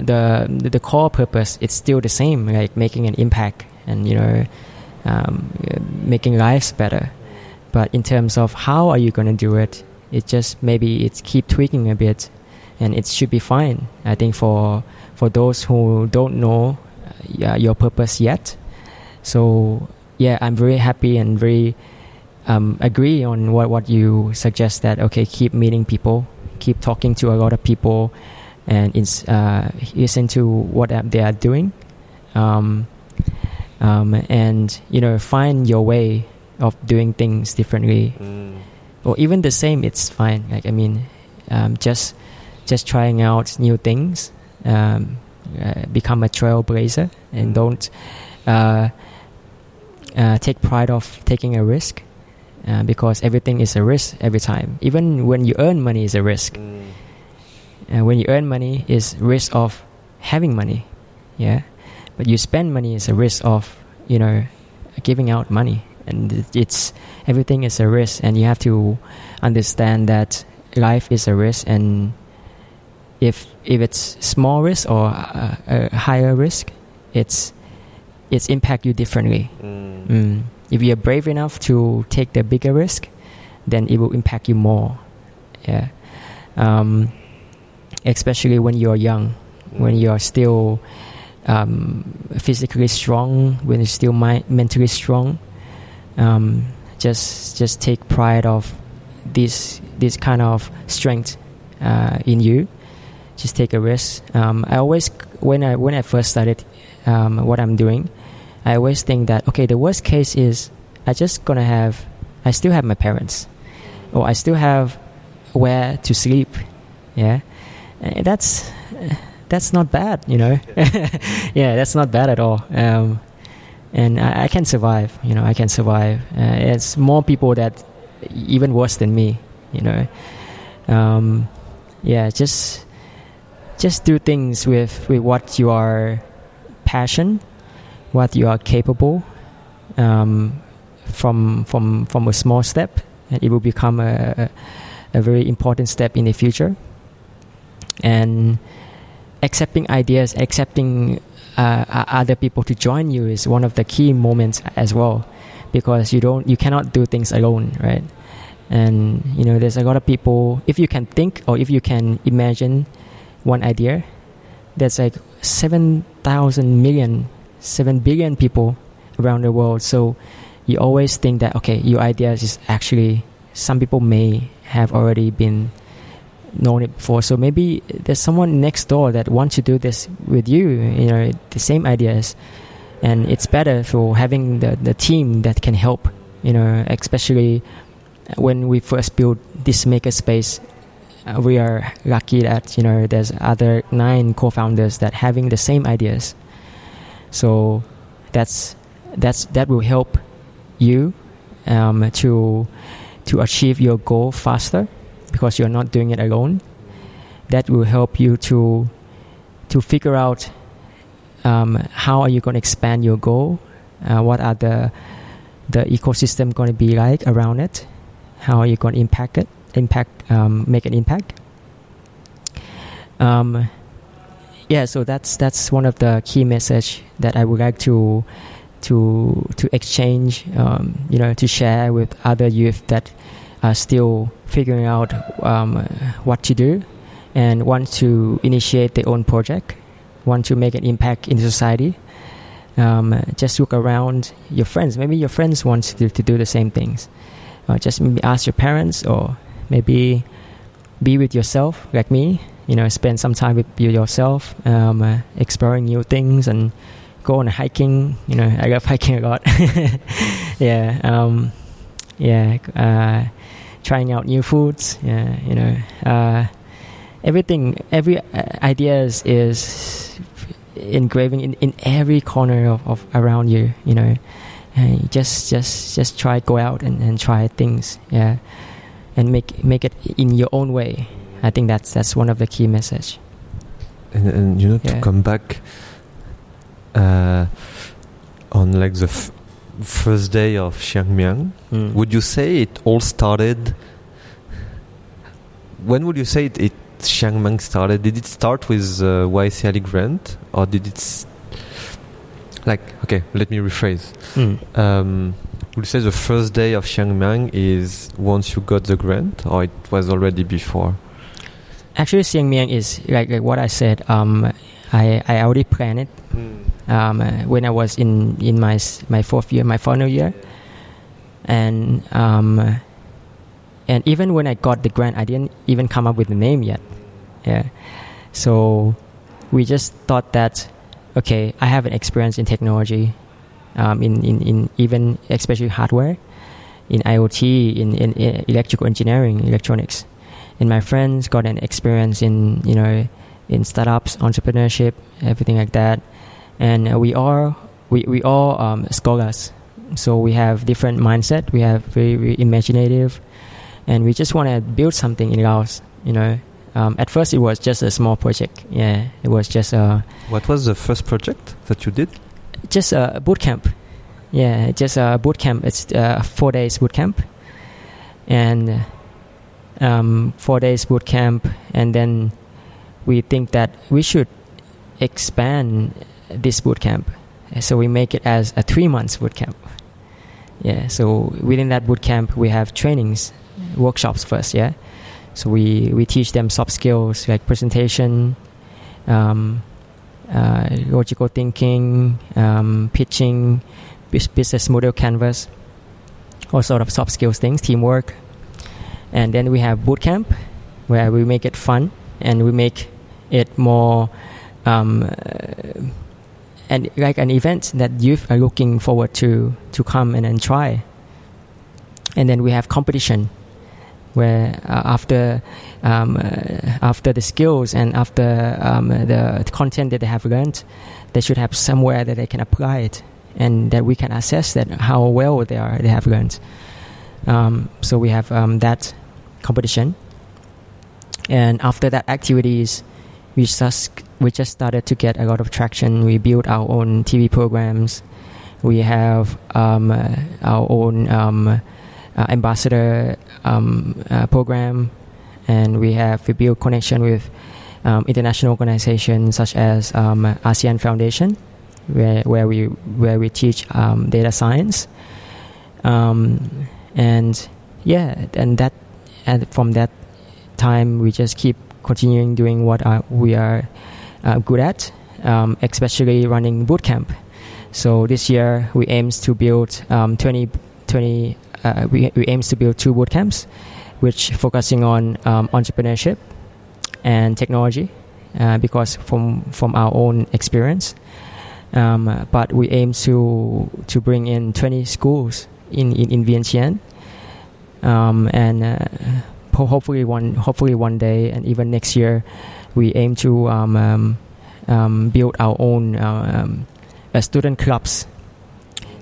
the the core purpose it's still the same, like making an impact and you know um, making lives better. But in terms of how are you going to do it, it just maybe it's keep tweaking a bit, and it should be fine. I think for for those who don't know uh, your purpose yet, so yeah, I'm very happy and very um, agree on what what you suggest that okay, keep meeting people, keep talking to a lot of people and it's, uh, listen to what they are doing, um, um, and you know find your way of doing things differently, mm. or even the same. It's fine. Like I mean, um, just just trying out new things, um, uh, become a trailblazer, and mm. don't uh, uh, take pride of taking a risk. Uh, because everything is a risk every time. Even when you earn money, is a risk. Mm and when you earn money is risk of having money yeah but you spend money is a risk of you know giving out money and it's everything is a risk and you have to understand that life is a risk and if if it's small risk or a, a higher risk, it's it's impact you differently. Mm. Mm. If you're brave enough to take the bigger risk, then it will impact you more. Yeah. Um, especially when you're young, when you're still um, physically strong, when you're still mentally strong. Um, just just take pride of this this kind of strength uh, in you. Just take a risk. Um, I always when I when I first started um, what I'm doing, I always think that okay, the worst case is I just gonna have I still have my parents, or I still have where to sleep. Yeah, Uh, that's that's not bad, you know. [LAUGHS] yeah, that's not bad at all. Um, and I, I can survive. You know, I can survive. Uh, it's more people that even worse than me. You know. Um, yeah, just just do things with with what you are passion, what you are capable. Um, from from from a small step, and it will become a a very important step in the future. And accepting ideas, accepting uh, other people to join you is one of the key moments as well, because you don't, you cannot do things alone, right? And you know, there's a lot of people. If you can think or if you can imagine one idea, there's like seven thousand million, seven billion people around the world. So you always think that okay, your idea is actually some people may have already been known it before. So maybe there's someone next door that wants to do this with you. You know, the same ideas, and it's better for having the the team that can help. You know, especially when we first built this makerspace. Uh, we are lucky that you know there's other nine co-founders that having the same ideas. So that's that's that will help you um, to to achieve your goal faster because you're not doing it alone. That will help you to to figure out um, how are you going to expand your goal. Uh, what are the the ecosystem going to be like around it? How are you going to impact it? Impact, um, make an impact. Um, yeah, so that's that's one of the key message that I would like to to to exchange, um, you know, to share with other youth that are still figuring out um, what to do and want to initiate their own project, want to make an impact in society. Um, just look around your friends. Maybe your friends want to, to do the same things. Uh, just maybe ask your parents, or maybe be with yourself, like me. You know, spend some time with you yourself, um, uh, exploring new things, and go on hiking. You know, I love [LAUGHS] hiking a lot. [LAUGHS] yeah, um, yeah. Uh, trying out new foods. Yeah, you know, uh, everything, every uh, ideas is engraving in, in every corner of, of around you. You know, and just just just try go out and, and try things. Yeah, and make make it in your own way. I think that's that's one of the key message. And, and you know, to come back uh, on like the f- first day of Siang Miang, Mm. would you say it all started? When would you say it, it Siang Miang started? Did it start with uh, YSEALI grant, or did it? S- like, okay, let me rephrase. Mm. Um, would you say the first day of Siang Miang is once you got the grant, or it was already before? Actually, Siang Miang is like, like what I said. Um, I I already planned it um, uh, when I was in in my my fourth year, my final year, and um, and even when I got the grant, I didn't even come up with the name yet. Yeah, so we just thought that okay, I have an experience in technology, um, in, in in even especially hardware, in IoT, in, in, in electrical engineering, electronics, and my friends got an experience in you know in startups, entrepreneurship, everything like that and uh, we are we, we all um, scholars. So we have different mindset. We have very, very imaginative. And we just want to build something in laos you know. Um, at first it was just a small project. Yeah it was just a What was the first project that you did? just a boot camp. Yeah just a boot camp. It's uh, four days boot camp. And um, four days boot camp. And then we think that we should expand this boot camp. So we make it as a three months boot camp. Yeah. So within that boot camp, we have trainings, workshops first. Yeah. So we we teach them soft skills like presentation, um, uh, logical thinking, um, pitching, business model canvas, all sort of soft skills things, teamwork, and then we have boot camp where we make it fun and we make it more um, uh, and like an event that youth are looking forward to to come and, and try. And then we have competition where uh, after um, uh, after the skills and after um, the content that they have learned, they should have somewhere that they can apply it and that we can assess that how well they are they have learned. Um, so we have um, that competition, and after that activities, we just we just started to get a lot of traction. We built our own TV programs. We have um, uh, our own um, uh, ambassador um, uh, program, and we have we built connection with um, international organizations such as um, ASEAN Foundation, where where we where we teach um, data science, and yeah, and that and from that time we just keep continuing doing what uh, we are uh, good at, um, especially running bootcamp. So this year we aims to build um, 20, 20 uh, we, we aims to build two bootcamps, which focusing on um, entrepreneurship and technology, uh, because from from our own experience. Um, but we aim to to bring in 20 schools in in, in Vientiane, um, and uh, hopefully one hopefully one day and even next year we aim to um, um, um build our own uh, um, student clubs.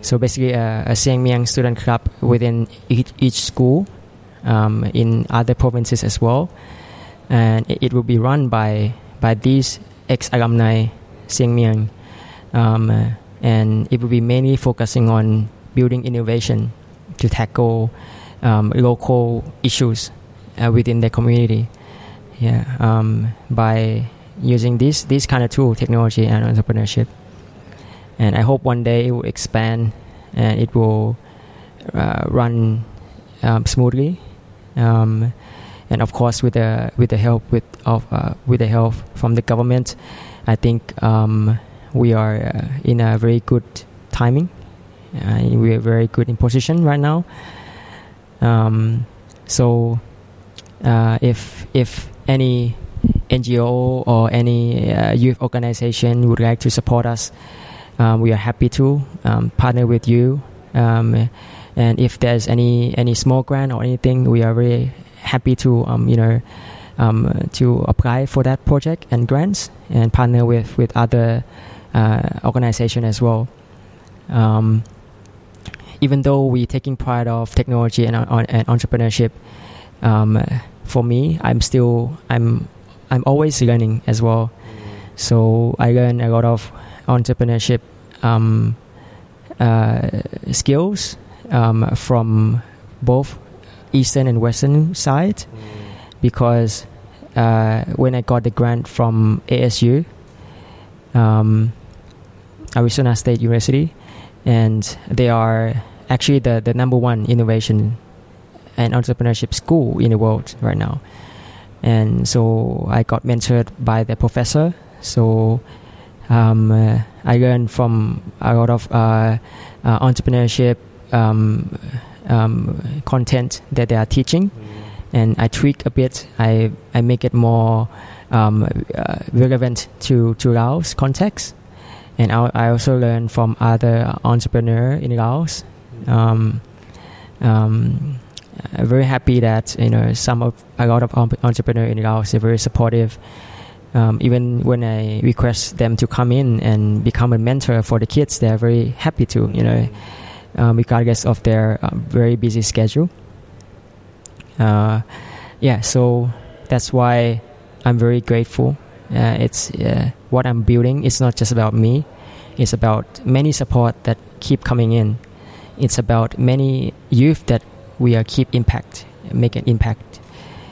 So basically a, a Siang Miang student club within each, each school um, in other provinces as well. And it, it, will be run by by these ex-alumni Siang Miang. Uh, and it will be mainly focusing on building innovation to tackle um, local issues uh, within the community. Yeah, um, by using this this kind of tool, technology and entrepreneurship, and I hope one day it will expand and it will uh, run um, smoothly, um, and of course with the with the help with of uh, with the help from the government, I think um, we are uh, in a very good timing. Uh, we are very good in position right now. Um, so uh, if if any NGO or any uh, youth organization would like to support us, um, we are happy to um, partner with you. Um, and if there's any any small grant or anything, we are very happy to um, you know um, to apply for that project and grants and partner with with other uh, organization as well. Um, even though we're taking pride of technology and, and entrepreneurship, for me, I'm still I'm I'm always learning as well. So I learn a lot of entrepreneurship um, uh, skills um, from both eastern and western side because uh, when I got the grant from ASU, um, Arizona State University, and they are actually the, the number one innovation and entrepreneurship school in the world right now. And so I got mentored by the professor. So um, uh, I learned from a lot of uh, uh, entrepreneurship um, um, content that they are teaching, and I tweak a bit. I I make it more um, uh, relevant to to Laos context, and I, I also learn from other entrepreneur in Laos. I'm very happy that you know some of a lot of entrepreneurs in Laos are very supportive. Um, even when I request them to come in and become a mentor for the kids, they're very happy to. You know, um, regardless of their uh, very busy schedule. Uh, yeah, so that's why I'm very grateful. Uh, it's uh, what I'm building. It's not just about me. It's about many support that keep coming in. It's about many youth that we are keep impact, make an impact.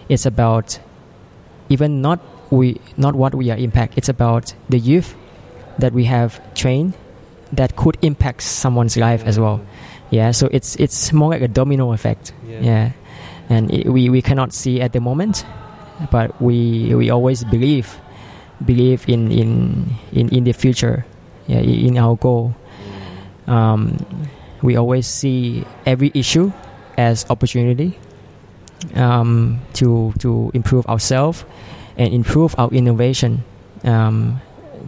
It's about even not we not what we are impact. It's about the youth that we have trained that could impact someone's life as well. Yeah, so it's it's more like a domino effect. Yeah. Yeah, and it, we we cannot see at the moment, but we we always believe believe in in in, in the future. Yeah, in our goal. Um, we always see every issue as opportunity um, to to improve ourselves and improve our innovation um,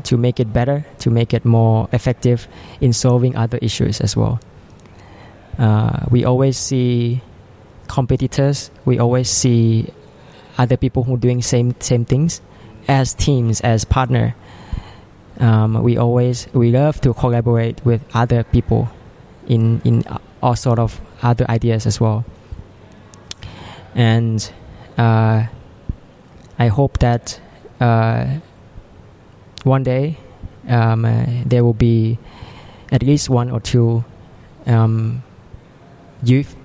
to make it better, to make it more effective in solving other issues as well. Uh, we always see competitors. We always see other people who are doing same same things as teams, as partner. Um, we always we love to collaborate with other people in in all sort of other ideas as well. And uh, I hope that uh, one day um, uh, there will be at least one or two um, youth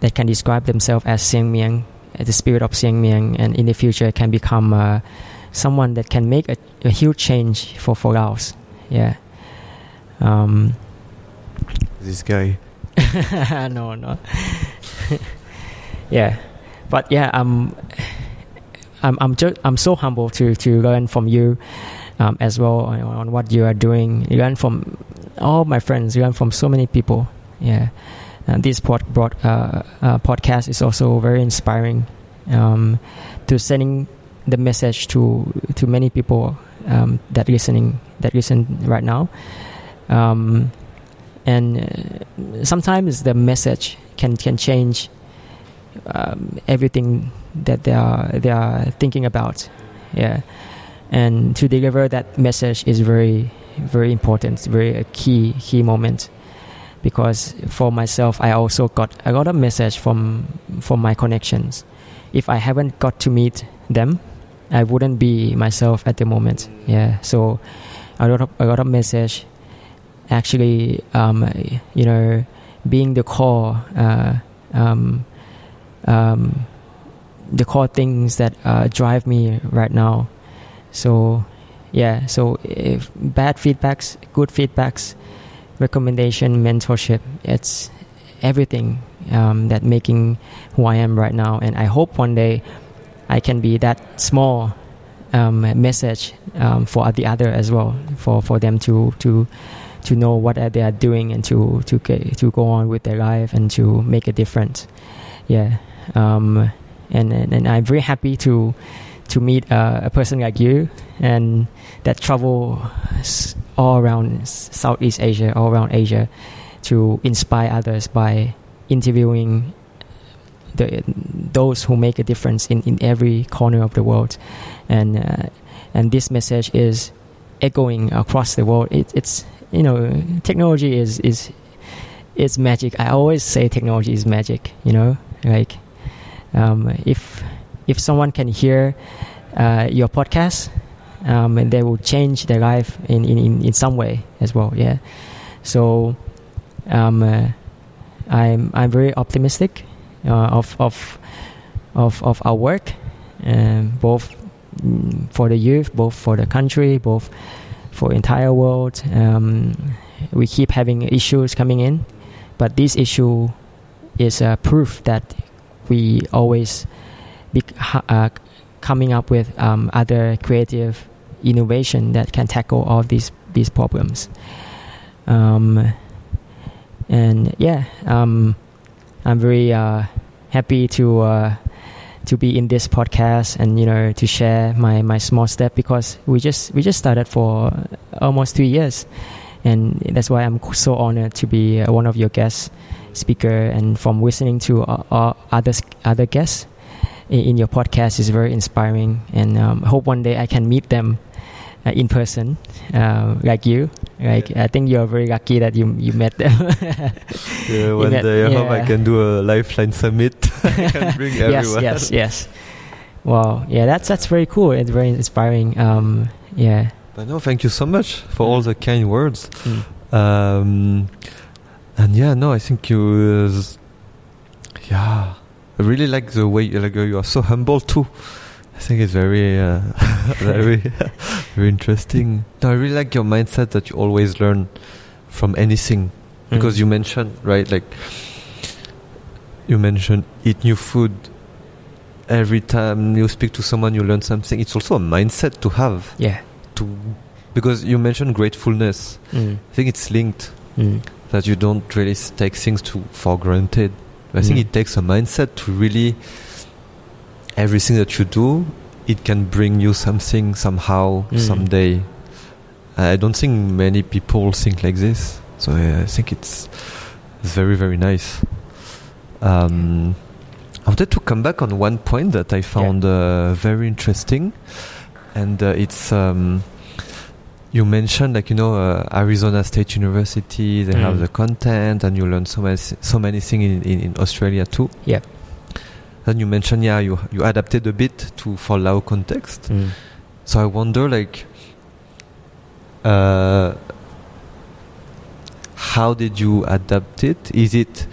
that can describe themselves as Siang Miang, uh, the spirit of Siang Miang, and in the future can become uh, someone that can make a, a huge change for, for Laos. Yeah. Um, This guy. [LAUGHS] no, no. [LAUGHS] yeah, but yeah, I'm, I'm, I'm just, I'm so humble to to learn from you, um, as well on, on what you are doing. Learn from all my friends. You learn from so many people. Yeah, and this pod, broad, uh, uh, podcast is also very inspiring, um, to sending the message to to many people um, that listening that listen right now. Um, and uh, sometimes the message can can change um, everything that they are they are thinking about. Yeah. And to deliver that message is very very important very a key key moment. Because for myself I also got a lot of message from from my connections. If I haven't got to meet them I wouldn't be myself at the moment. Yeah. So a lot of a lot of message actually um, you know being the core uh, um, um, the core things that uh, drive me right now. So yeah so if bad feedbacks good feedbacks recommendation mentorship it's everything um, that making who i am right now. And i hope one day i can be that small um, message um, for the other as well for, for them to to to know what they are doing and to to get, to go on with their life and to make a difference. Yeah, um, and, and and I'm very happy to to meet uh, a person like you and that travel all around Southeast Asia, all around Asia, to inspire others by interviewing the those who make a difference in, in every corner of the world, and uh, and this message is echoing across the world. It, it's you know technology is is is magic. I always say technology is magic. You know, like um, if if someone can hear uh, your podcast, um, and they will change their life in, in, in, some way as well. Yeah, so um, uh, I'm I'm very optimistic uh, of of of of our work, um, both mm, for the youth, both for the country, both for entire world. Um, we keep having issues coming in, but this issue is a proof that we always be, uh, coming up with um, other creative innovation that can tackle all these these problems. Um, and yeah, um, I'm very uh, happy to uh, to be in this podcast and you know to share my, my small step because we just we just started for almost three years, and that's why I'm so honored to be uh, one of your guest speaker. And from listening to uh, other other guests in, in your podcast is very inspiring. And um, hope one day I can meet them uh, in person, uh, like you. Like I think you're very lucky that you you met them. [LAUGHS] Yeah, one met- day I hope I can do a Lifeline Summit. [LAUGHS] I can [LAUGHS] bring yes, everyone. yes, yes. Wow, yeah, that's that's very cool. It's very inspiring. Um, yeah. But no, thank you so much for all the kind words. Mm. Um, and yeah, no, I think you, uh, yeah, I really like the way like uh, you are so humble too. I think it's very, uh, [LAUGHS] very, [LAUGHS] very interesting. No, I really like your mindset that you always learn from anything, because Mm. you mentioned right, like you mentioned eat new food. Every time you speak to someone, you learn something. It's also a mindset to have Yeah. to, because you mentioned gratefulness. Mm. I think it's linked Mm. that you don't really s- take things to for granted. I think Mm. it takes a mindset to really everything that you do, it can bring you something somehow Mm. someday. I don't think many people think like this, so yeah, I think it's, it's very very nice. Um, I wanted to come back on one point that I found uh, very interesting, and uh, it's. Um, you mentioned like you know uh, Arizona State University they have Mm. the content and you learn so many so many things in, in, in Australia too Yeah. Then you mentioned yeah you you adapted a bit to for Lao context Mm. so I wonder like uh, how did you adapt it is it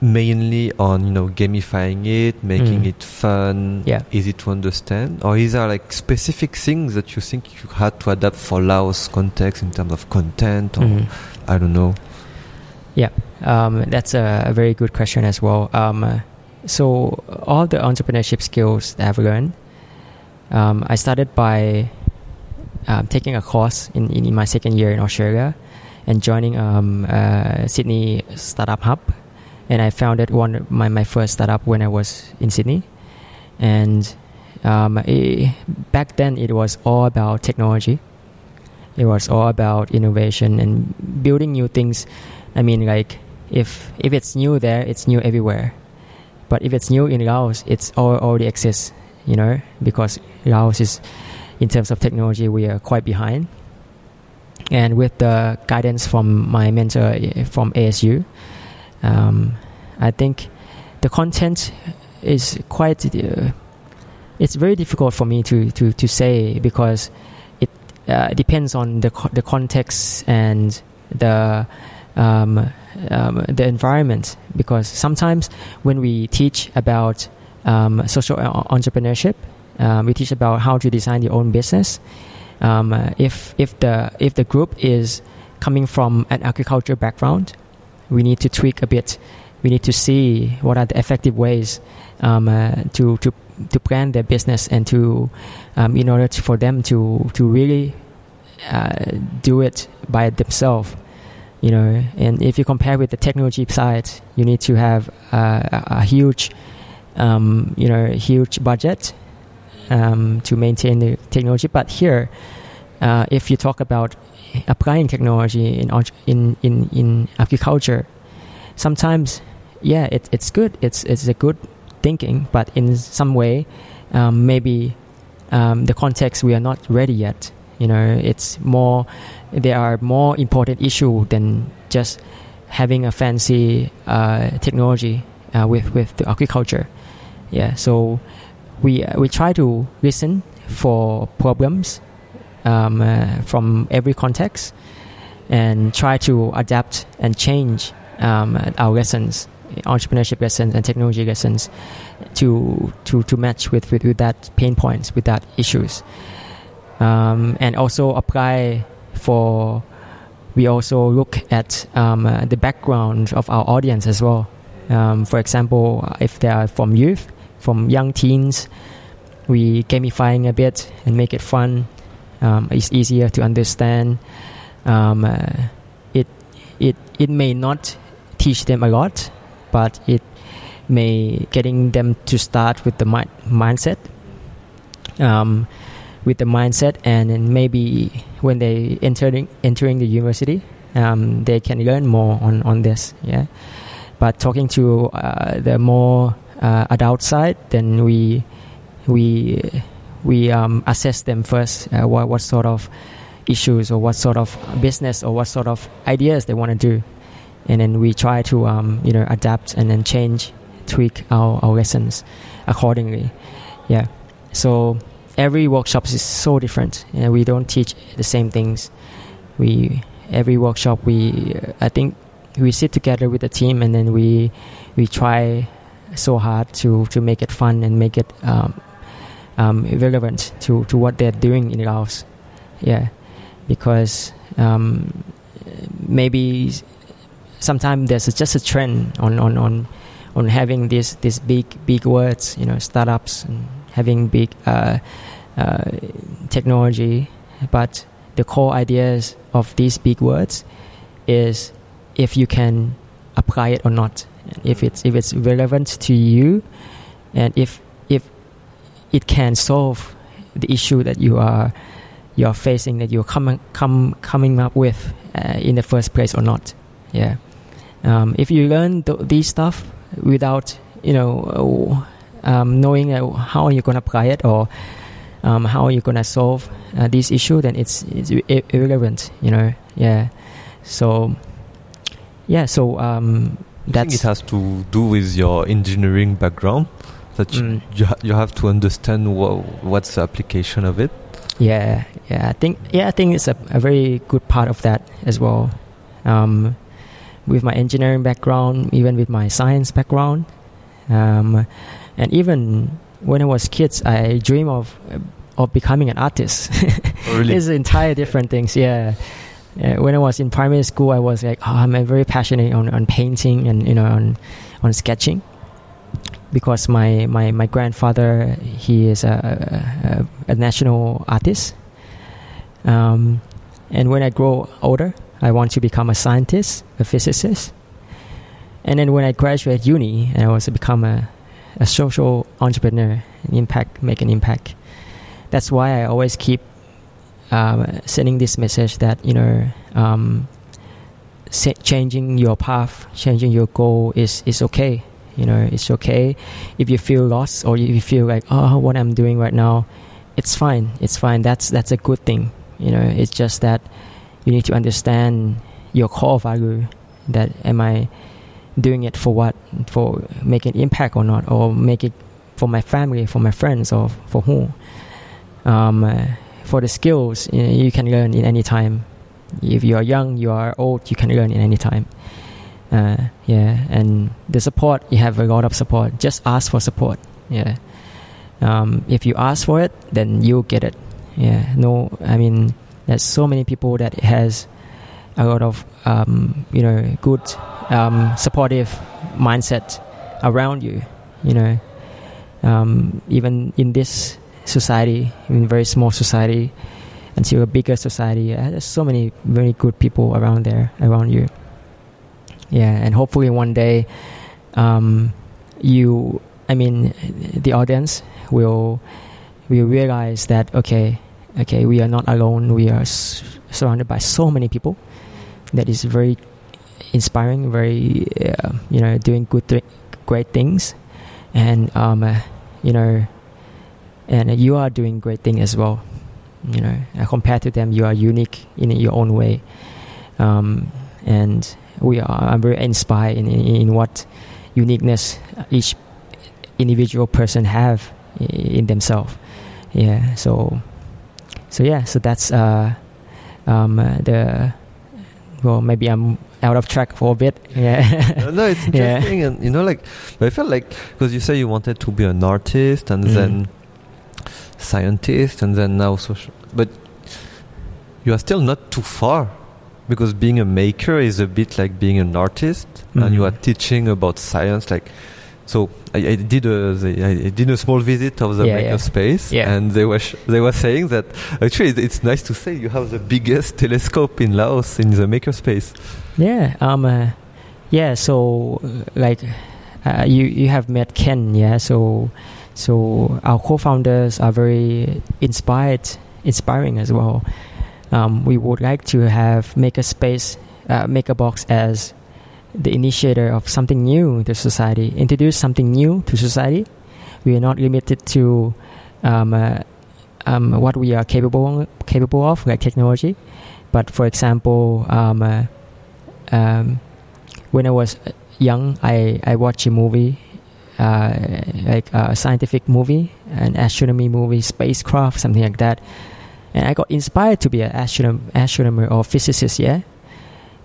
mainly on you know gamifying it making Mm. it fun Yeah. easy to understand or is there like specific things that you think you had to adapt for Laos context in terms of content or Mm. I don't know Yeah, Um, that's a, a very good question as well. Um, uh, so all the entrepreneurship skills that I've learned, um, I started by um, taking a course in, in, in my second year in Australia and joining um, Sydney Startup Hub. And I founded one my, my first startup when I was in Sydney. And um, eh, back then it was all about technology. It was all about innovation and building new things. I mean, like if if it's new there, it's new everywhere. But if it's new in Laos, it's all, already exists. You know, because Laos is, in terms of technology, we are quite behind. And with the guidance from my mentor eh, from ASU, um, I think the content is quite. Uh, it's very difficult for me to, to, to say because it uh, depends on the co- the context and the um, um, the environment. Because sometimes when we teach about um, social entrepreneurship, um, we teach about how to design your own business. Um, uh, if if the if the group is coming from an agriculture background, we need to tweak a bit. We need to see what are the effective ways um, uh, to to to plan their business and to in order to, for them to to really uh, do it by themselves you know and if you compare with the technology side you need to have uh, a, huge um, you know huge budget um, to maintain the technology. But here uh, if you talk about applying technology in in in, in agriculture sometimes yeah it, it's good. It's it's a good thinking but in some way um, maybe um, the context we are not ready yet you know it's more there are more important issue than just having a fancy uh, technology uh, with with the agriculture. Yeah so we we try to listen for problems um, uh, from every context and try to adapt and change um, our lessons entrepreneurship lessons and technology lessons to to to match with with, with that pain points with that issues um, and also apply for we also look at um, uh, the background of our audience as well. Um, for example if they are from youth from young teens we gamifying a bit and make it fun. Um, it's easier to understand. Um, uh, it it it may not teach them a lot but it may getting them to start with the mi- mindset. Um, with the mindset and maybe when they entering entering the university um, they can learn more on, on this yeah. But talking to uh, the more uh, adult side then we we we um, assess them first uh, what, what sort of issues or what sort of business or what sort of ideas they want to do. And then we try to um, you know adapt and then change tweak our, our lessons accordingly yeah. So every workshop is so different and we don't teach the same things we every workshop we i think we sit together with the team and then we we try so hard to to make it fun and make it um, um, relevant to, to what they're doing in Laos. Yeah, because um, maybe sometimes there's just a trend on, on, on, on having these these big big words, you know, startups and having big uh, uh, technology, but the core ideas of these big words is if you can apply it or not, if it's if it's relevant to you, and if if it can solve the issue that you are you are facing that you're coming come coming up with uh, in the first place or not. Yeah. Um, if you learn th- these stuff without you know um, knowing uh, how you're gonna apply it or um, how you're gonna solve uh, this issue, then it's it's irrelevant. You know. Yeah. So. Yeah. So um, that's. I think it has to do with your engineering background. That mm. you ha- you have to understand wha- what's the application of it. Yeah, yeah. I think yeah, I think it's a, a very good part of that as well. Um, with my engineering background, even with my science background, um, and even when I was kids, I dream of of becoming an artist. [LAUGHS] Oh, really? it's entire different things. Yeah. yeah. When I was in primary school, I was like, oh, I'm very passionate on, on painting and you know on on sketching because my, my, my grandfather he is a, a, a national artist. Um, and when I grow older, I want to become a scientist, a physicist. And then when I graduate uni, I want to become a, a social entrepreneur, an impact, make an impact. That's why I always keep um, sending this message that you know um, changing your path, changing your goal is is okay. You know, it's okay if you feel lost or you feel like, oh, what I'm doing right now, it's fine. It's fine. That's that's a good thing. You know, it's just that you need to understand your core value. That am I doing it for what? For making impact or not, or make it for my family, for my friends, or for who? Um, uh, for the skills, you, know, you can learn in any time. If you are young, you are old, you can learn in any time. Uh, yeah, and the support you have a lot of support. Just ask for support. Yeah, um, if you ask for it, then you get it. Yeah, no, I mean, there's so many people that has a lot of um, you know good um, supportive mindset around you. You know, um, even in this society, in very small society, until a bigger society, uh, there's so many very good people around there around you. Yeah and hopefully one day um, you i mean the audience will will realize that okay okay we are not alone. We are s- surrounded by so many people that is very inspiring very uh, you know doing good th- great things and um, uh, you know and you are doing great things as well you know uh, compared to them you are unique in your own way um, and we are I'm very inspired in, in, in what uniqueness each individual person have in themselves. Yeah. So, so yeah. So that's uh, um, uh, the well. Maybe I'm out of track for a bit. Yeah. no, no, it's [LAUGHS] interesting, yeah. and you know, like, but I felt like because you say you wanted to be an artist and mm. then scientist and then now social, but you are still not too far because being a maker is a bit like being an artist mm-hmm. and you are teaching about science like so I, I did a I did a small visit of the yeah, maker yeah. space yeah. and they were sh- they were saying that actually it's nice to say you have the biggest telescope in Laos in the maker space yeah um uh, yeah so like uh, you you have met Ken yeah so so our co-founders are very inspired inspiring as well um, we would like to have Makerspace, uh, Makerbox as the initiator of something new to society, introduce something new to society. We are not limited to um, uh, um, what we are capable capable of, like technology. But for example, um, uh, um, when I was young, I, I watched a movie, uh, like a scientific movie, an astronomy movie, spacecraft, something like that and I got inspired to be an astronomer, astronomer or physicist. Yeah,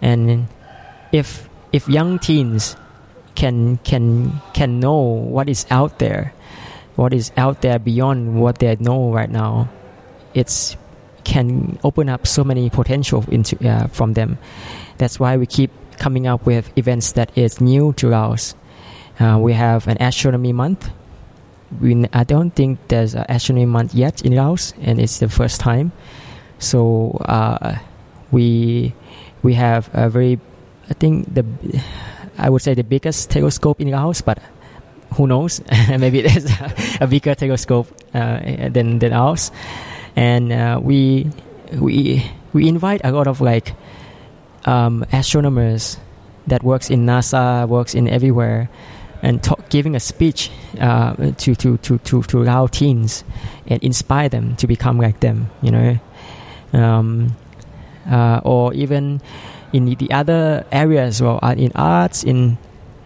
and if if young teens can can can know what is out there, what is out there beyond what they know right now, it's can open up so many potential into uh, from them. That's why we keep coming up with events that is new to Laos. Uh, we have an astronomy month. We, I don't think there's an astronomy month yet in Laos, and it's the first time. So uh, we we have a very, I think the, I would say the biggest telescope in the house, but who knows? [LAUGHS] Maybe there's [LAUGHS] a, bigger telescope uh, than than ours, and uh, we we we invite a lot of like um, astronomers that works in NASA, works in everywhere, and talk, giving a speech uh, to, to, to, to, to Lao teens and inspire them to become like them, you know. Um, uh, or even in the other areas, well, uh, in arts, in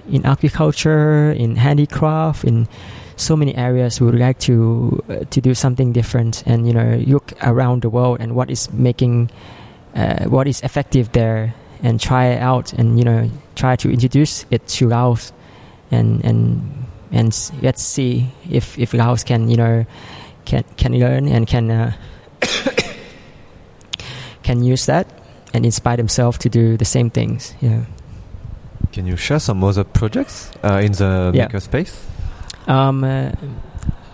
in agriculture, in handicraft, in so many areas, we would like to uh, to do something different and you know look around the world and what is making uh, what is effective there and try it out and you know try to introduce it to Laos and and and let's see if if Laos can you know can can learn and can uh, [COUGHS] can use that and inspire themselves to do the same things. Yeah. Can you share some other projects uh, in the Yeah. makerspace? Um, uh,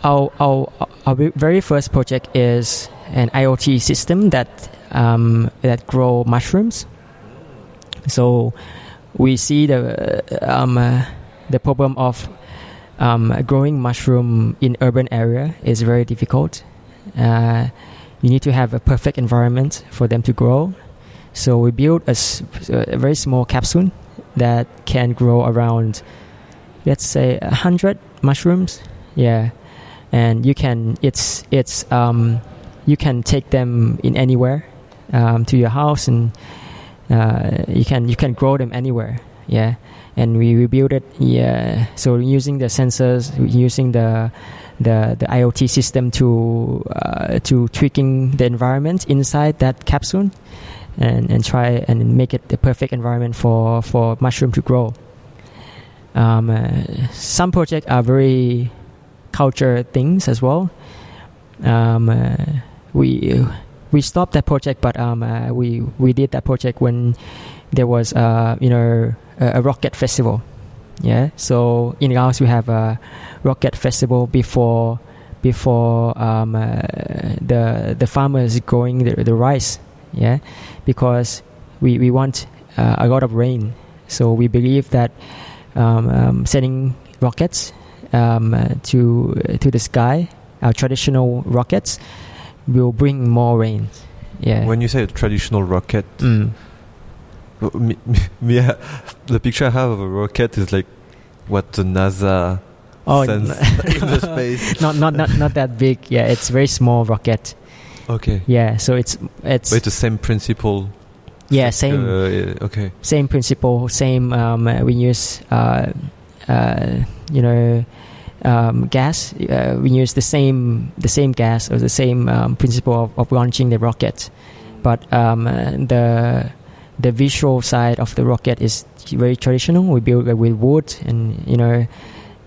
our, our our very first project is an IoT system that um, that grow mushrooms. So we see the uh, um, uh, the problem of um, growing mushroom in urban area is very difficult. Uh, you need to have a perfect environment for them to grow. So we built a very small capsule that can grow around, let's say, a hundred mushrooms. Yeah, and you can it's it's um, you can take them in anywhere um, to your house and uh, you can you can grow them anywhere. Yeah, and we, built it. Yeah, so using the sensors, using the the the IoT system to uh, to tweaking the environment inside that capsule, and and try and make it the perfect environment for for mushroom to grow. Um, uh, some projects are very culture things as well. Um, uh, we we stopped that project, but um, uh, we we did that project when there was uh, you know a, a rocket festival. Yeah, so in Laos we have a rocket festival before before um, uh, the the farmers growing the, the rice. Yeah, because we we want uh, a lot of rain, so we believe that um, um, sending rockets um, uh, to to the sky, our traditional rockets, will bring more rain. Yeah. When you say a traditional rocket, Mm. me, me, uh, the picture I have of a rocket is like what the NASA Oh, sends [LAUGHS] in the space. [LAUGHS] not not not not that big. Yeah, it's very small rocket. Okay. Yeah, so it's it's But it's the same principle. yeah same Uh, okay. same principle, same. Um, uh, we use uh, uh, you know um, gas. Uh, we use the same the same gas or the same um, principle of, of launching the rocket, but um, uh, the the visual side of the rocket is very traditional. We build it with wood and you know.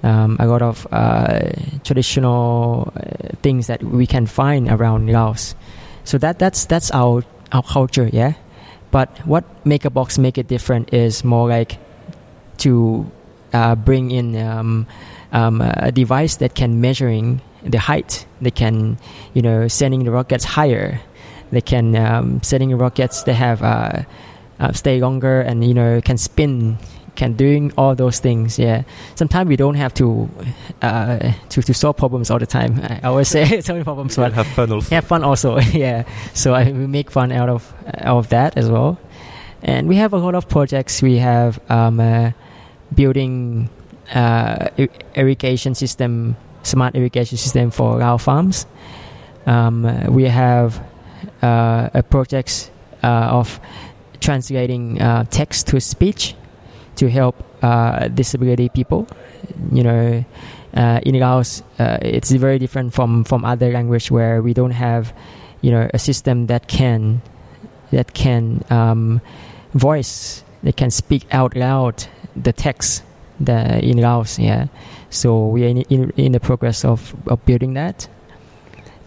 Um, a lot of uh, traditional uh, things that we can find around Laos, so that that's that's our our culture, yeah. But what Makerbox make it different is more like to uh, bring in um, um, a device that can measuring the height. They can, you know, sending the rockets higher. They can um, sending rockets. They have uh, uh, stay longer and you know can spin. Can doing all those things, yeah. Sometimes we don't have to uh, to to solve problems all the time. I always say [LAUGHS] solving problems, but have fun also. have fun also [LAUGHS] yeah so I, we make fun out of out of that as well and we have a lot of projects we have um, uh, building uh, irrigation system smart irrigation system for our farms um, uh, we have uh, a project uh, of translating uh, text to speech to help uh, disability people you know uh, in Laos, uh, it's very different from, from other language where we don't have, you know, a system that can that can um, voice, that can speak out loud the text the, in Laos. Yeah, so we are in, in, in the progress of, of building that.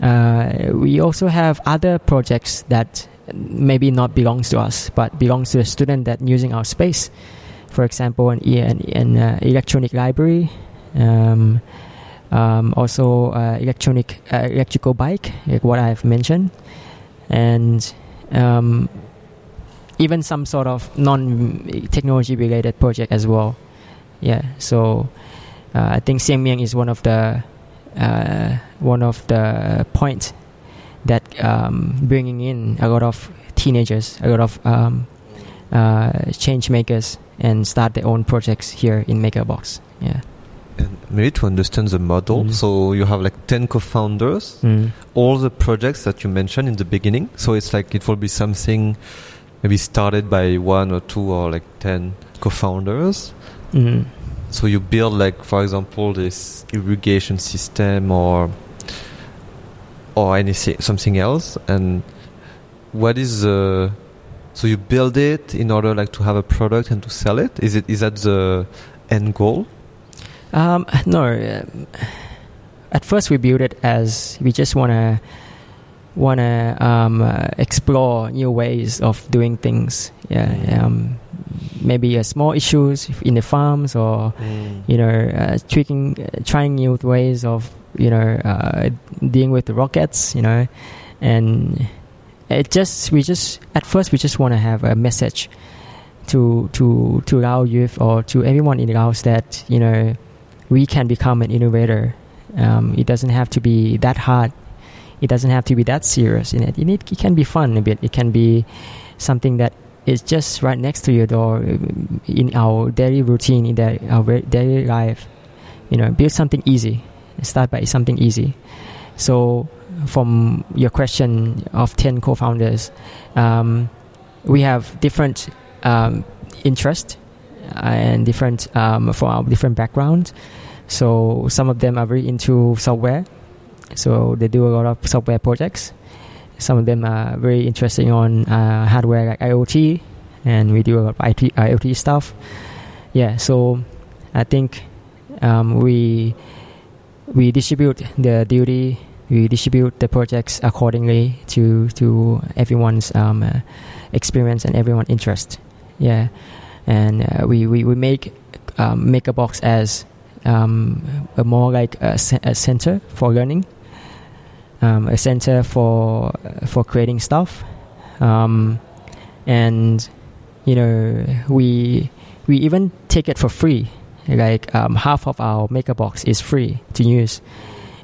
Uh, we also have other projects that maybe not belongs to us, but belongs to the student that using our space. For example, an, an, an uh, electronic library, um, um, also uh, electronic uh, electrical bike, like what I've mentioned, and um, even some sort of non-technology related project as well. Yeah, so uh, I think Siang Miang is one of the uh, one of the points that um, bringing in a lot of teenagers, a lot of um, uh, change makers, and start their own projects here in MakerBox. Yeah. And maybe to understand the model, Mm. so you have like 10 co-founders, Mm. all the projects that you mentioned in the beginning. So it's like it will be something maybe started by one or two or like 10 co-founders. Mm. So you build like, for example, this irrigation system or or anything, something else. And what is the so you build it in order like to have a product and to sell it? Is it is that the end goal? Um, no. um, At first, we built it as we just wanna wanna um, uh, explore new ways of doing things. Yeah. Um, maybe uh, small issues in the farms, or you know, uh, tweaking, uh, trying new ways of you know uh, dealing with the rockets. You know, and it just we just at first we just want to have a message to to to our youth or to everyone in Laos that you know we can become an innovator. Um, it doesn't have to be that hard. It doesn't have to be that serious in it. It, it can be fun a bit. It can be something that is just right next to your door um, in our daily routine, in the, our daily life. You know, build something easy. Start by something easy. So, from your question of 10 co founders, um, we have different um, interests and different um, from our different backgrounds. So some of them are very into software, so they do a lot of software projects. Some of them are very interesting on uh, hardware like IoT, and we do a lot of IT, IoT stuff. Yeah, so I think um, we we distribute the duty, we distribute the projects accordingly to to everyone's um, uh, experience and everyone's interest. Yeah, and uh, we, we we make um, box as um, a more like a, a center for learning, um, a center for for creating stuff, um, and you know we we even take it for free. Like um, half of our maker box is free to use,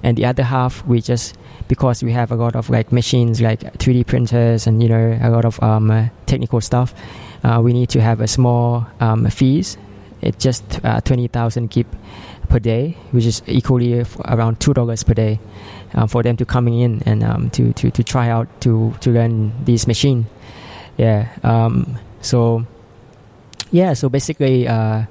and the other half we just because we have a lot of like machines like 3D printers and you know a lot of um, uh, technical stuff. Uh, we need to have a small um, fees. It's just uh, twenty thousand kip per day, which is equally around two dollars per day uh, for them to coming in and um, to, to, to try out to to learn this machine. Yeah. Um, so yeah. So basically, uh,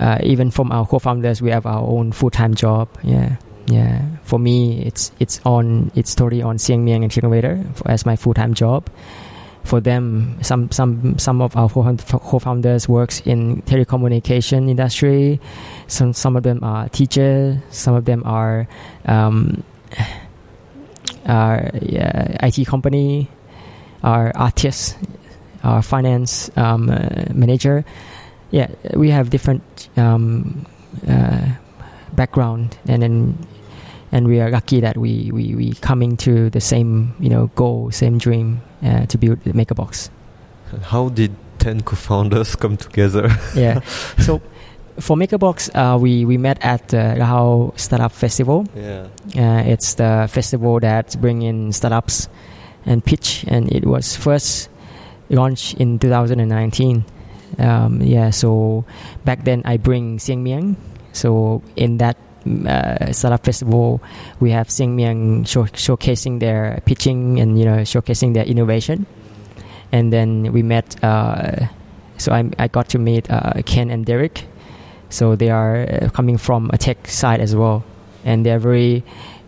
uh, even from our co-founders, we have our own full-time job. Yeah. Yeah. For me, it's it's on it's totally on Siang Miang and for, as my full-time job for them some some some of our co- co-founders works in telecommunication industry some some of them are teachers some of them are um, are yeah, IT company are artists our finance um, uh, manager yeah we have different um, uh, background and then and we are lucky that we, we, we coming to the same you know goal same dream uh, to build the MakerBox box. how did 10 co-founders come together? [LAUGHS] yeah so for MakerBox uh, we, we met at the Lahao Startup Festival yeah. uh, it's the festival that bring in startups and pitch and it was first launched in 2019 um, yeah so back then I bring Siang Miang so in that uh, startup festival we have Siang Miang show, showcasing their pitching and you know showcasing their innovation. And then we met uh, so I, I got to meet uh, Ken and Derek. So they are uh, coming from a tech side as well. And they're very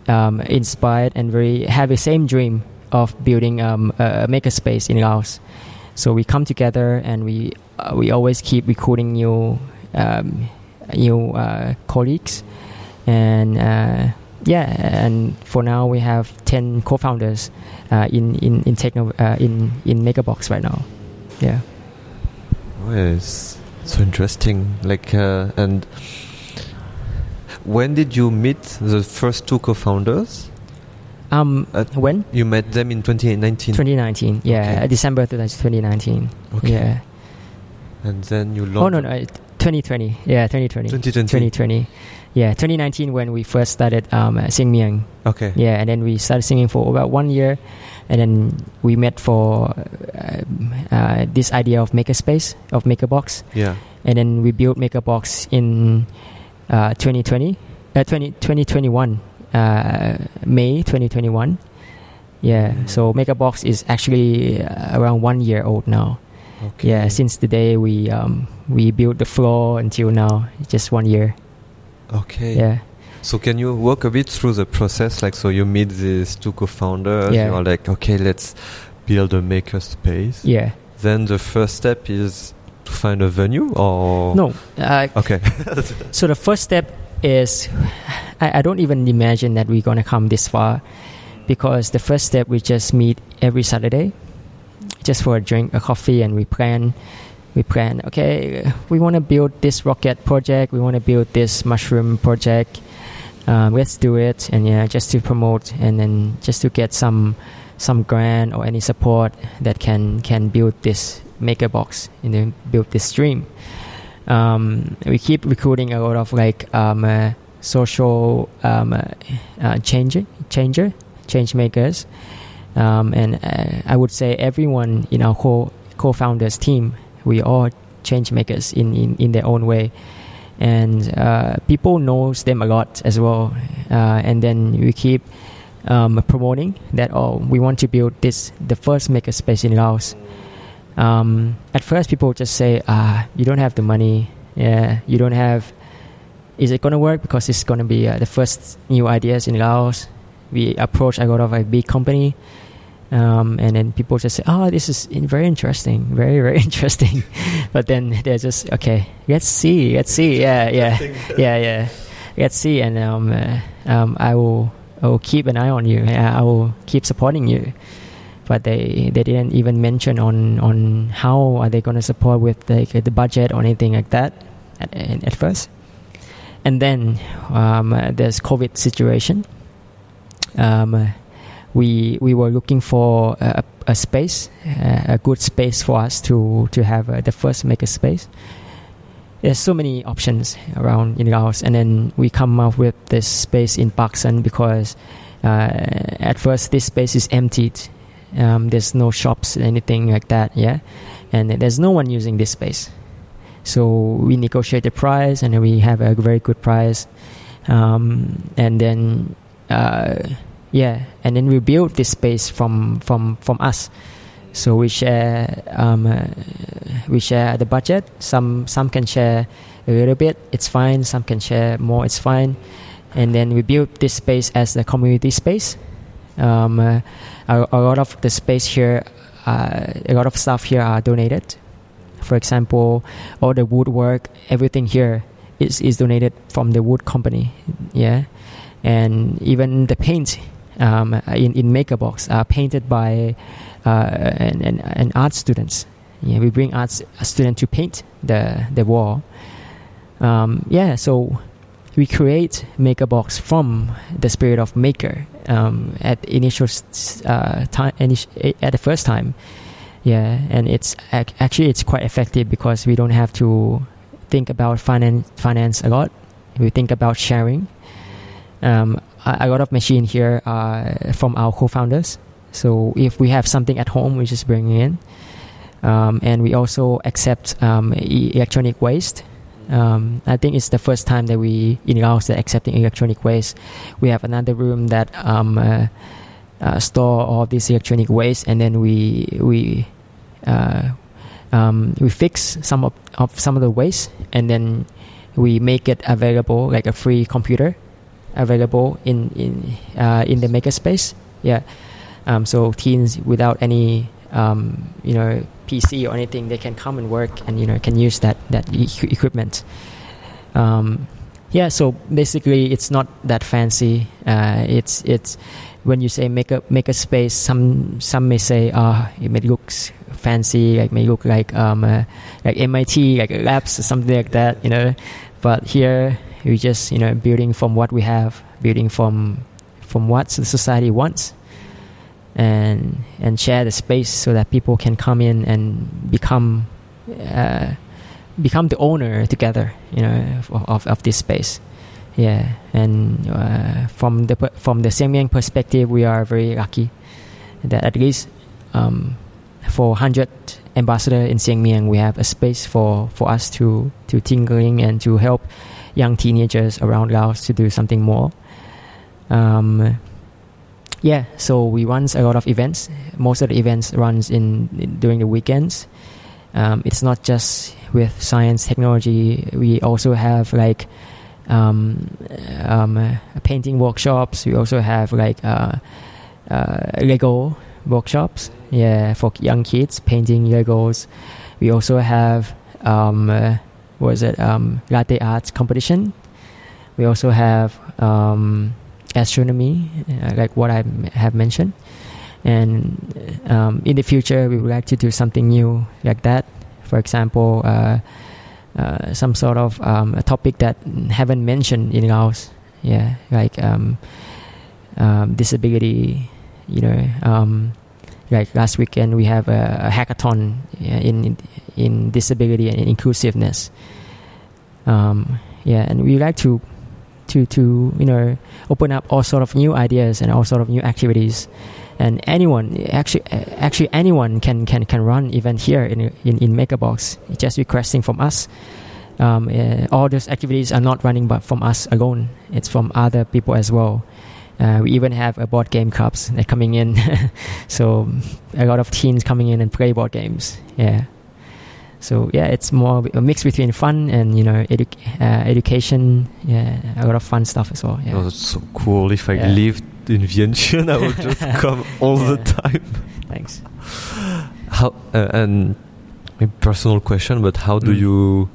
um, inspired and very have the same dream of building um, a makerspace in Laos. So we come together and we uh, we always keep recruiting new um, new uh, colleagues, and uh, yeah, and for now we have ten co-founders uh, in in in techno uh, in in MakerBox right now. Yeah. Oh, yes. So interesting. Like, uh, and when did you meet the first two co-founders? Um, Uh, when? You met them in 2019. 2019. Yeah, Okay. uh, December 2019. Okay. Yeah. And then you launched. Oh no, no, uh, 2020. Yeah, 2020. 2020. 2020. Yeah, 2019 when we first started um, uh, Siang Miang. Okay. Yeah, and then we started singing for about one year, and then we met for uh, uh, this idea of makerspace of makerbox, Yeah. and then we built makerbox in uh, 2020, uh, 20, 2021, uh, May 2021. Yeah, so makerbox is actually uh, around one year old now. Okay. Yeah, since the day we um, we built the floor until now, just one year. Okay. Yeah. So can you walk a bit through the process? Like, so you meet these two co-founders. Yeah. You're like, okay, let's build a maker space. Yeah. Then the first step is to find a venue, or No. Uh, Okay. [LAUGHS] so the first step is I, I don't even imagine that we're gonna come this far because the first step we just meet every Saturday just for a drink, a coffee, and we plan. We plan. Okay, we want to build this rocket project. We want to build this mushroom project. Um, let's do it, and yeah, just to promote, and then just to get some some grant or any support that can can build this maker box and then build this dream. Um, we keep recruiting a lot of like um, uh, social um, uh, uh, changer, changer, change makers, um, and uh, I would say everyone in our co co-founders team, we all change makers in, in, in their own way, and uh, people knows them a lot as well, uh, and then we keep um, promoting that oh we want to build this the first maker space in Laos. Um, at first, people just say, "Ah, you don't have the money. Yeah, you don't have. Is it gonna work? Because it's gonna be uh, the first new ideas in Laos. We approach a lot of a big company, um, and then people just say, "Oh, this is very interesting, very very [LAUGHS] interesting." [LAUGHS] but then they're just okay. Let's see, let's see. Yeah, yeah, [LAUGHS] yeah, yeah. Let's see, and um, uh, um, I will, I will keep an eye on you. I will keep supporting you but they they didn't even mention on on how are they going to support with like the budget or anything like that at, at first. And then um, there's covid situation. Um, we we were looking for a, a space uh, a good space for us to to have uh, the first maker space there's so many options around in Laos and then we come up with this space in Park San because uh, at first this space is emptied um, there's no shops, anything like that. Yeah, and there's no one using this space. So we negotiate the price, and we have a very good price. Um, and then, uh, yeah, and then we build this space from from from us. So we share um, uh, we share the budget. Some some can share a little bit. It's fine. Some can share more. It's fine. And then we build this space as a community space. Um, uh, a, a lot of the space here, uh, a lot of stuff here are donated. For example, all the woodwork, everything here is, is donated from the wood company. Yeah, and even the paint um, in in MakerBox are painted by uh, an, an, an art students. Yeah, we bring arts a student to paint the the wall. Um, yeah, so we create MakerBox from the spirit of maker um, at initial uh, time at the first time. Yeah and it's actually it's quite effective because we don't have to think about finance finance a lot. We think about sharing. Um, a, lot of machine here are from our co-founders. So if we have something at home we just bring it in. Um, and we also accept um, electronic waste um, I think it's the first time that we in Laos that accepting electronic waste. We have another room that um, uh, uh, store all this electronic waste, and then we we uh, um, we fix some of, of some of the waste, and then we make it available like a free computer available in in uh, in the makerspace. Yeah, um, so teens without any um, you know PC or anything, they can come and work and you know can use that that e- equipment. Um, yeah, so basically, it's not that fancy. Uh, it's it's when you say make a make a space, some some may say, ah, oh, it may looks fancy, like may look like um uh, like MIT, like labs or something like that, you know. But here we just you know building from what we have, building from from what the society wants, and and share the space so that people can come in and become. Uh, become the owner together, you know, of, of this space. Yeah, and uh, from the from the Siang Miang perspective, we are very lucky that at least um, for 100 ambassador in Siang Miang, we have a space for, for us to to tinkering and to help young teenagers around Laos to do something more. Um, yeah, so we run a lot of events. Most of the events runs in, in during the weekends. Um, it's not just with science technology. We also have like um, um, uh, painting workshops. We also have like uh, uh, Lego workshops. Yeah, for young kids painting Legos. We also have um, uh, it um, latte art competition. We also have um, astronomy, uh, like what I have mentioned. And um, in the future, we would like to do something new like that. For example, uh, uh, some sort of um, a topic that haven't mentioned in Laos. Yeah, like um, um, disability. You know, um, like last weekend we have a, a hackathon in in disability and inclusiveness. Um, yeah, and we like to to to you know open up all sort of new ideas and all sort of new activities. And anyone actually actually anyone can can can run event here in in, in MakerBox. Just requesting from us. Um, uh, all those activities are not running but from us alone. It's from other people as well. Uh, we even have a board game clubs that coming in. [LAUGHS] So a lot of teens coming in and play board games. Yeah so yeah it's more a mix between fun and you know edu- uh, education yeah a lot of fun stuff as well yeah. oh, that's so cool if i yeah. lived in Vientiane, [LAUGHS] I would just [LAUGHS] come all the time. Thanks. How uh, and a personal question, but how do mm. you?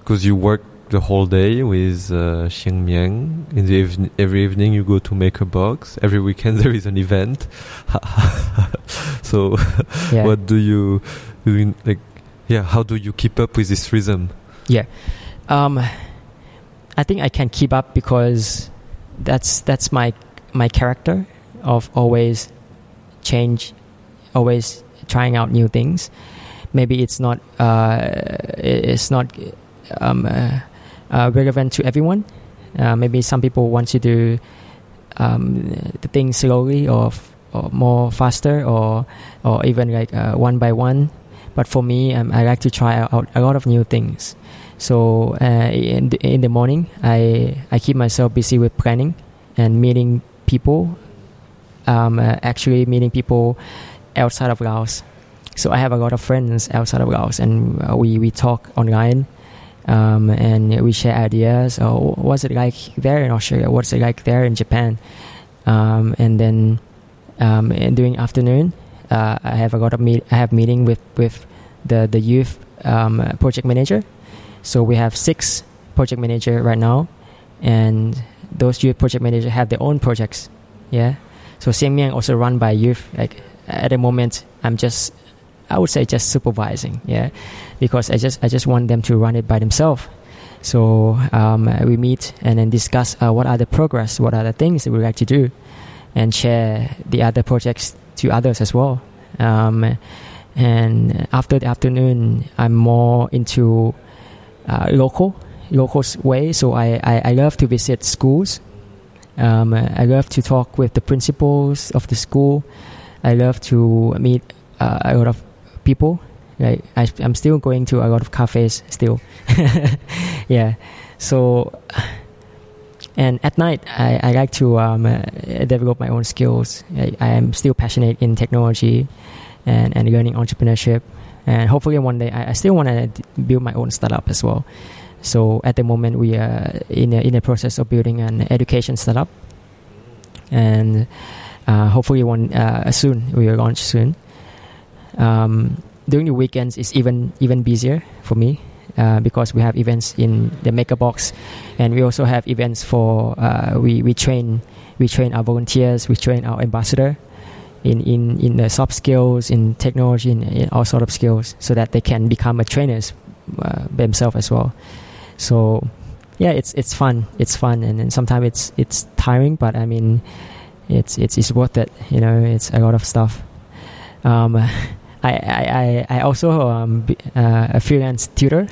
Because you work the whole day with uh, Siang Miang. In the ev- every evening you go to make a box. Every weekend [LAUGHS] there is an event. so, yeah. what do you do? like, yeah, how do you keep up with this rhythm? Yeah, um, I think I can keep up because that's that's my my character of always change, always trying out new things. Maybe it's not uh, it's not um, uh, uh, relevant to everyone. Uh, maybe some people want to do um, the things slowly or, f- or more faster or or even like uh, one by one. But for me, um, I like to try out a lot of new things. So uh, in the, in the morning, I I keep myself busy with planning and meeting people, um, uh, actually meeting people outside of Laos. So I have a lot of friends outside of Laos, and uh, we, we talk online. Um, and we share ideas. Oh, what's it like there in Australia? What's it like there in Japan? Um, and then um, and during afternoon, uh, I have a lot of meet. I have meeting with with the the youth um, project manager. So we have six project manager right now, and those youth project managers have their own projects. Yeah. So Siang Miang also run by youth. Like at the moment, I'm just, I would say just supervising. Yeah, because I just I just want them to run it by themselves. So um, we meet and then discuss uh, what are the progress, what are the things that we like to do, and share the other projects to others as well. Um, and after the afternoon, I'm more into uh, local local way. So I, I, I love to visit schools. Um, I love to talk with the principals of the school. I love to meet uh, a lot of people. Like I, I'm still going to a lot of cafes still. [LAUGHS] yeah. So, and at night I, I like to um, uh, develop my own skills. I, I am still passionate in technology and, and learning entrepreneurship. And hopefully one day I, I still want to build my own startup as well. So at the moment, we are in a, in the process of building an education startup, and uh, hopefully one uh, soon we will launch soon. Um, during the weekends it's even even busier for me uh, because we have events in the Maker Box, and we also have events for uh, we we train we train our volunteers, we train our ambassador in in in the soft skills, in technology, in, in all sort of skills, so that they can become a trainers uh, themselves as well. So yeah, it's it's fun. It's fun, and, and sometimes it's it's tiring, but I mean, it's it's it's worth it. You know, it's a lot of stuff. Um, [LAUGHS] I, I, I also um, uh, a freelance tutor.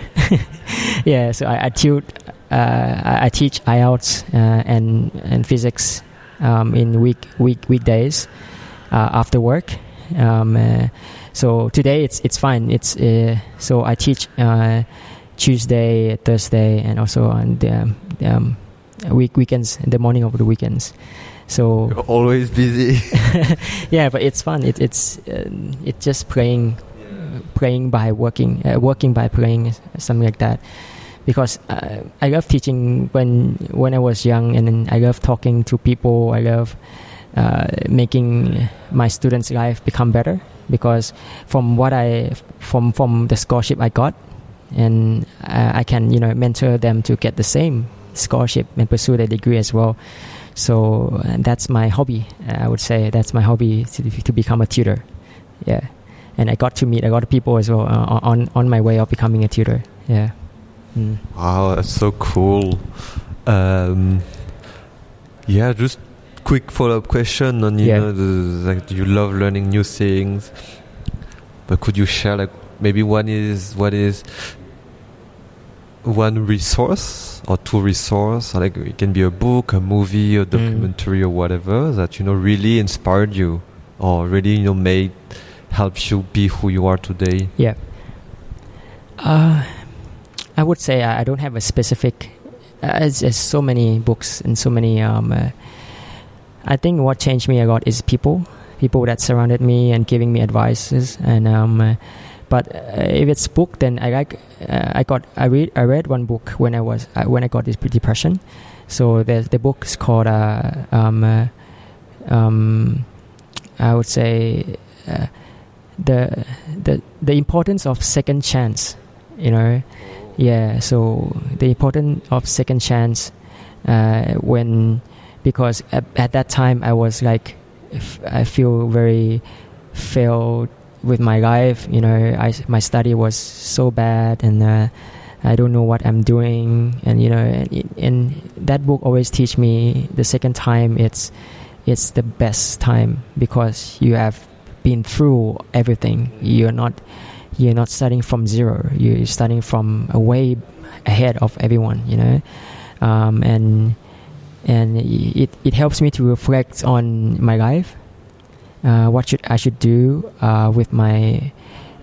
[LAUGHS] yeah, so I, I tute, uh, I, I, teach IELTS uh, and and physics um, in week week weekdays uh, after work. Um, uh, so today it's it's fine. It's uh, so I teach Tuesday, Thursday, and also on the um, week weekends, the morning of the weekends. So You're always busy. [LAUGHS] [LAUGHS] yeah, but it's fun. It, it's uh, it's just playing, uh, playing by working, uh, working by playing, something like that. Because uh, I love teaching when when I was young, and then I love talking to people. I love uh, making my students' life become better. Because from what I from from the scholarship I got, and I, I can you know mentor them to get the same scholarship and pursue their degree as well. So that's my hobby. I would say that's my hobby to, to become a tutor. Yeah, and I got to meet a lot of people as well uh, on on my way of becoming a tutor. Yeah. Mm. Wow, that's so cool. Um, yeah, just quick follow up question on you yeah. know the, like you love learning new things, but could you share like maybe one is what is one resource or two resource like it can be a book a movie a mm. documentary mm. or whatever that you know really inspired you or really you know made helps you be who you are today yeah uh, i would say i don't have a specific as, there's, so many books and so many um, uh, i think what changed me a lot is people people that surrounded me and giving me advices and um, uh, but uh, if it's book, then I like uh, I got I read I read one book when I was uh, when I got this depression. So the the book is called um, um, I would say the the the importance of second chance. You know, yeah. So the importance of second chance uh, when because at, at, that time I was like I feel very failed with my life. You know, I, my study was so bad, and uh, I don't know what I'm doing. And you know, and, and that book always teach me the second time it's it's the best time because you have been through everything. You're not you're not starting from zero. You're starting from a way ahead of everyone. You know, um, and and it, it helps me to reflect on my life what should I should do uh, with my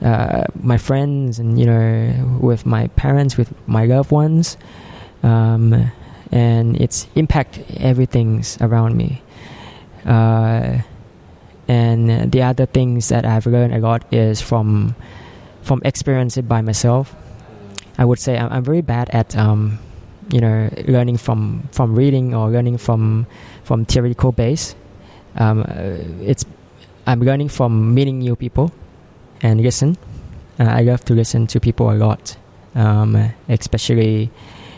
uh, my friends and you know with my parents, with my loved ones, um, and it's impact everything's around me. Uh, and the other things that I've learned a lot is from from experience by myself. I would say I'm, I'm very bad at um, you know learning from from reading or learning from from theoretical base. Um, uh, it's I'm learning from meeting new people and listen. Uh, I love to listen to people a lot, um, especially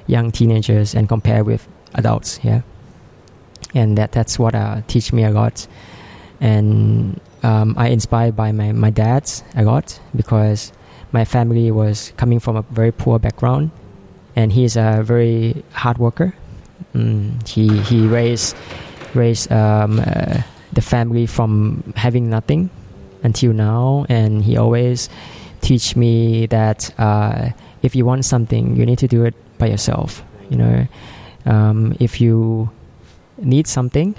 young teenagers, and compare with adults. Yeah, and that that's what uh, teach me a lot. And um, I inspired by my my dad a lot because my family was coming from a very poor background, and he's a very hard worker. Mm, he he raised raised um, uh, the family from having nothing until now, and he always teach me that uh, if you want something, you need to do it by yourself. You know, um, if you need something,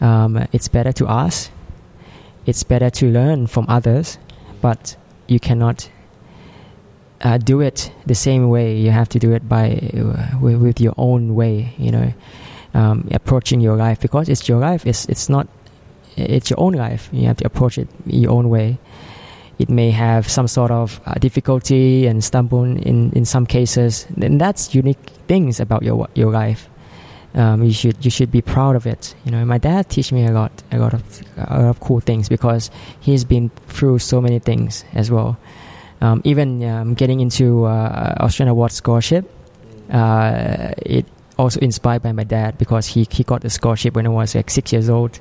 um, it's better to ask. It's better to learn from others, but you cannot uh, do it the same way. You have to do it by uh, with, your own way. You know, um, approaching your life because it's your life. It's it's not it's your own life. You have to approach it your own way. It may have some sort of uh, difficulty and stumble in, in some cases. And that's unique things about your your life. um, you should you should be proud of it. You know, my dad teach me a lot, a lot of a lot of cool things because he's been through so many things as well. Um, even um, getting into uh, Australian Award scholarship, uh, it also inspired by my dad because he he got the scholarship when I was like six years old,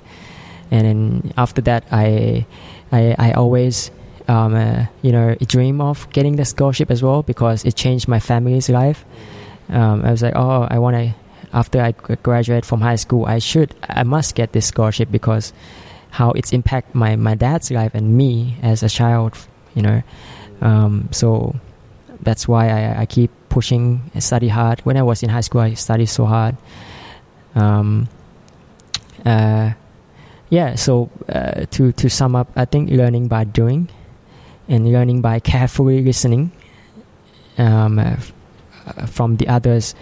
and then after that I I, I always um, uh, you know dream of getting the scholarship as well because it changed my family's life. Um, I was like, oh, I want to after I graduate from high school, I should, I must get this scholarship because how it's impact my, my dad's life and me as a child, you know. Um, so that's why I, I keep pushing, study hard. When I was in high school, I studied so hard. Um, uh, yeah, so uh, to, to sum up, I think learning by doing and learning by carefully listening um, uh, from the others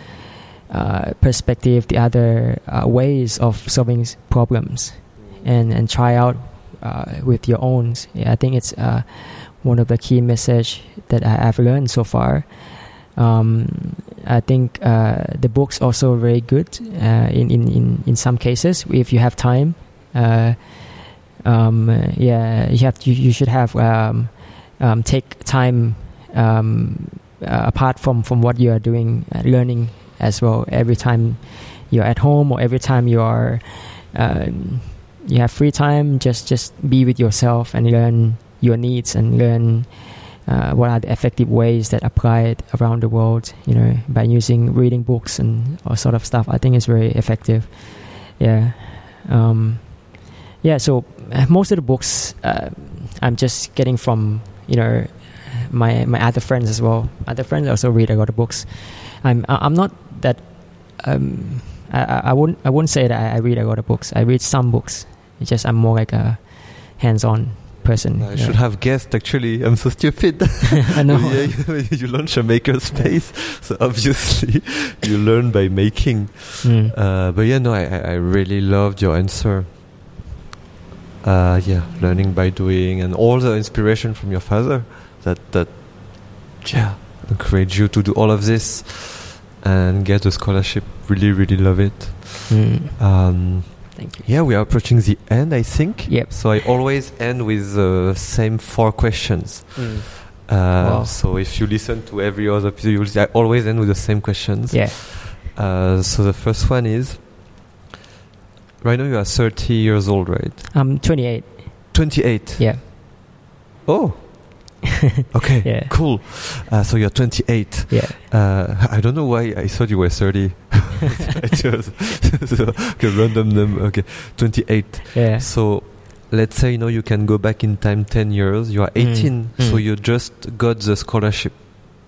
uh, perspective, the other uh, ways of solving problems, and and try out uh, with your own. Yeah, I think it's uh, one of the key message that I have learned so far. Um, I think uh, the book's also very good in, in, in some cases if you have time. Um, yeah, you have to, you should have um, um, take time um, apart from, from what you are doing, learning as well. Every time you're at home or every time you are um, you have free time, just just be with yourself and learn your needs and learn uh, what are the effective ways that apply it around the world. You know, by using reading books and all sort of stuff. I think it's very effective. Yeah, um, yeah. So uh, most of the books uh, I'm just getting from you know my my other friends as well. Other friends also read a lot of books. I'm I'm not that um, I, I wouldn't I wouldn't say that I, read a lot of books. I read some books. It's just I'm more like a hands-on person. I yeah. should have guessed. Actually, I'm so stupid. [LAUGHS] [LAUGHS] I know. yeah, you, you, launch a maker space, so obviously [LAUGHS] you learn by making. Mm. Uh, but yeah, no, I, I really loved your answer. Uh, yeah, learning by doing, and all the inspiration from your father that that yeah encourage you to do all of this and get a scholarship. Really, really love it. Mm. Um, Thank you. Yeah, we are approaching the end, I think. Yep. So I always end with the same four questions. Mm. Uh, wow. So if you listen to every other episode, you will see I always end with the same questions. Yeah. Uh, so the first one is right now you are 30 years old, right? I'm 28. 28. Yeah. Oh, [LAUGHS] okay, yeah. cool. Uh, so you're 28. Yeah. Uh, I don't know why I thought you were 30. [LAUGHS] I chose [LAUGHS] so, okay, random number. Okay, 28. Yeah. So let's say you know you can go back in time 10 years. You are mm. 18, mm. so mm. you just got the scholarship.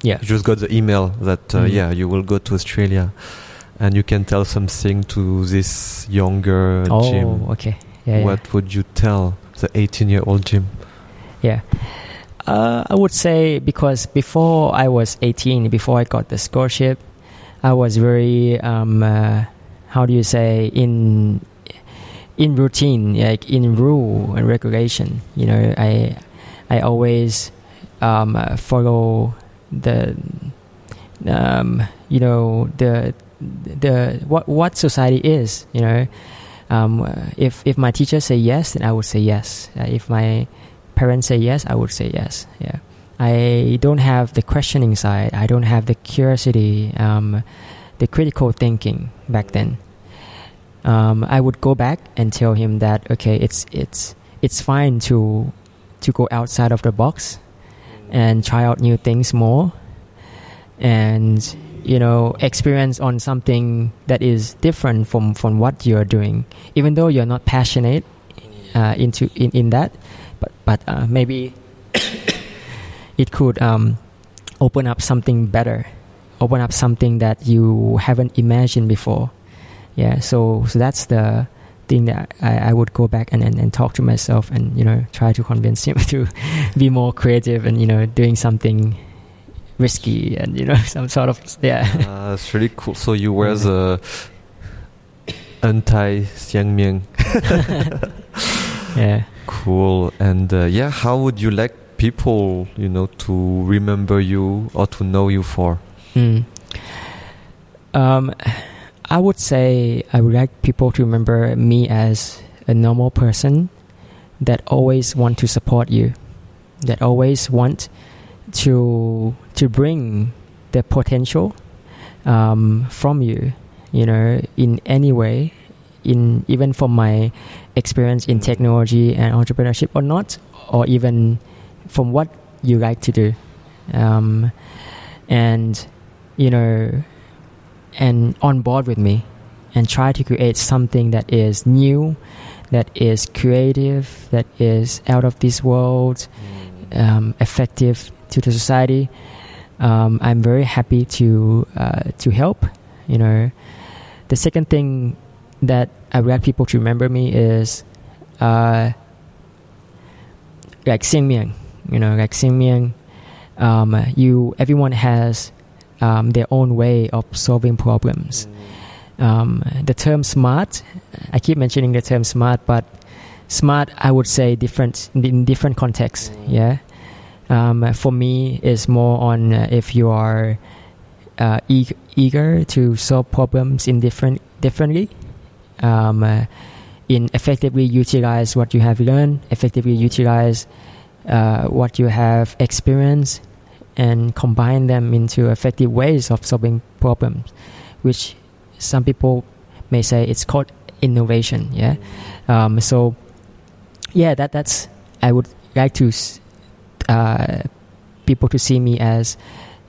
Yeah. You just got the email that uh, mm. yeah you will go to Australia, and you can tell something to this younger oh, Jim. okay. Yeah. What yeah. would you tell the 18 year old Jim? Yeah. Uh, I would say because before I was 18, before I got the scholarship, I was very um, uh, how do you say in in routine, like in rule and regulation. You know, I I always um, uh, follow the um, you know the the what what society is. You know, um, if if my teacher say yes, then I would say yes. Uh, if my parents say yes, I would say yes. Yeah, I don't have the questioning side. I don't have the curiosity, um, the critical thinking back then. Um, I would go back and tell him that okay, it's it's it's fine to to go outside of the box and try out new things more, and you know experience on something that is different from from what you're doing, even though you're not passionate uh, into in, in that but but uh, maybe [COUGHS] it could um, open up something better, open up something that you haven't imagined before. Yeah, so so that's the thing that I, I would go back and, and, and talk to myself and you know try to convince him [LAUGHS] to be more creative and you know doing something risky and you know [LAUGHS] some sort of yeah. Uh, that's really cool. So you wear the anti Siang Miang. [LAUGHS] yeah cool. And uh, yeah, how would you like people, you know, to remember you or to know you for? Mm. Um, I would say I would like people to remember me as a normal person that always want to support you, that always want to to bring the potential um, from you, you know, in any way, in even from my experience in technology and entrepreneurship or not, or even from what you like to do, um, and you know, and on board with me, and try to create something that is new, that is creative, that is out of this world, um, effective to the society. Um, I'm very happy to uh, to help. You know, the second thing that I would like people to remember me is uh, like Siang Miang. You know, like Siang Miang. Um, you everyone has um, their own way of solving problems. Um, the term smart, I keep mentioning the term smart, but smart I would say different in different contexts. Yeah, um, for me is more on uh, if you are uh, eager, eager to solve problems in different differently. Um, uh, in effectively utilize what you have learned, effectively utilize uh, what you have experienced, and combine them into effective ways of solving problems, which some people may say it's called innovation. Yeah, um, so yeah, that that's I would like to uh, people to see me as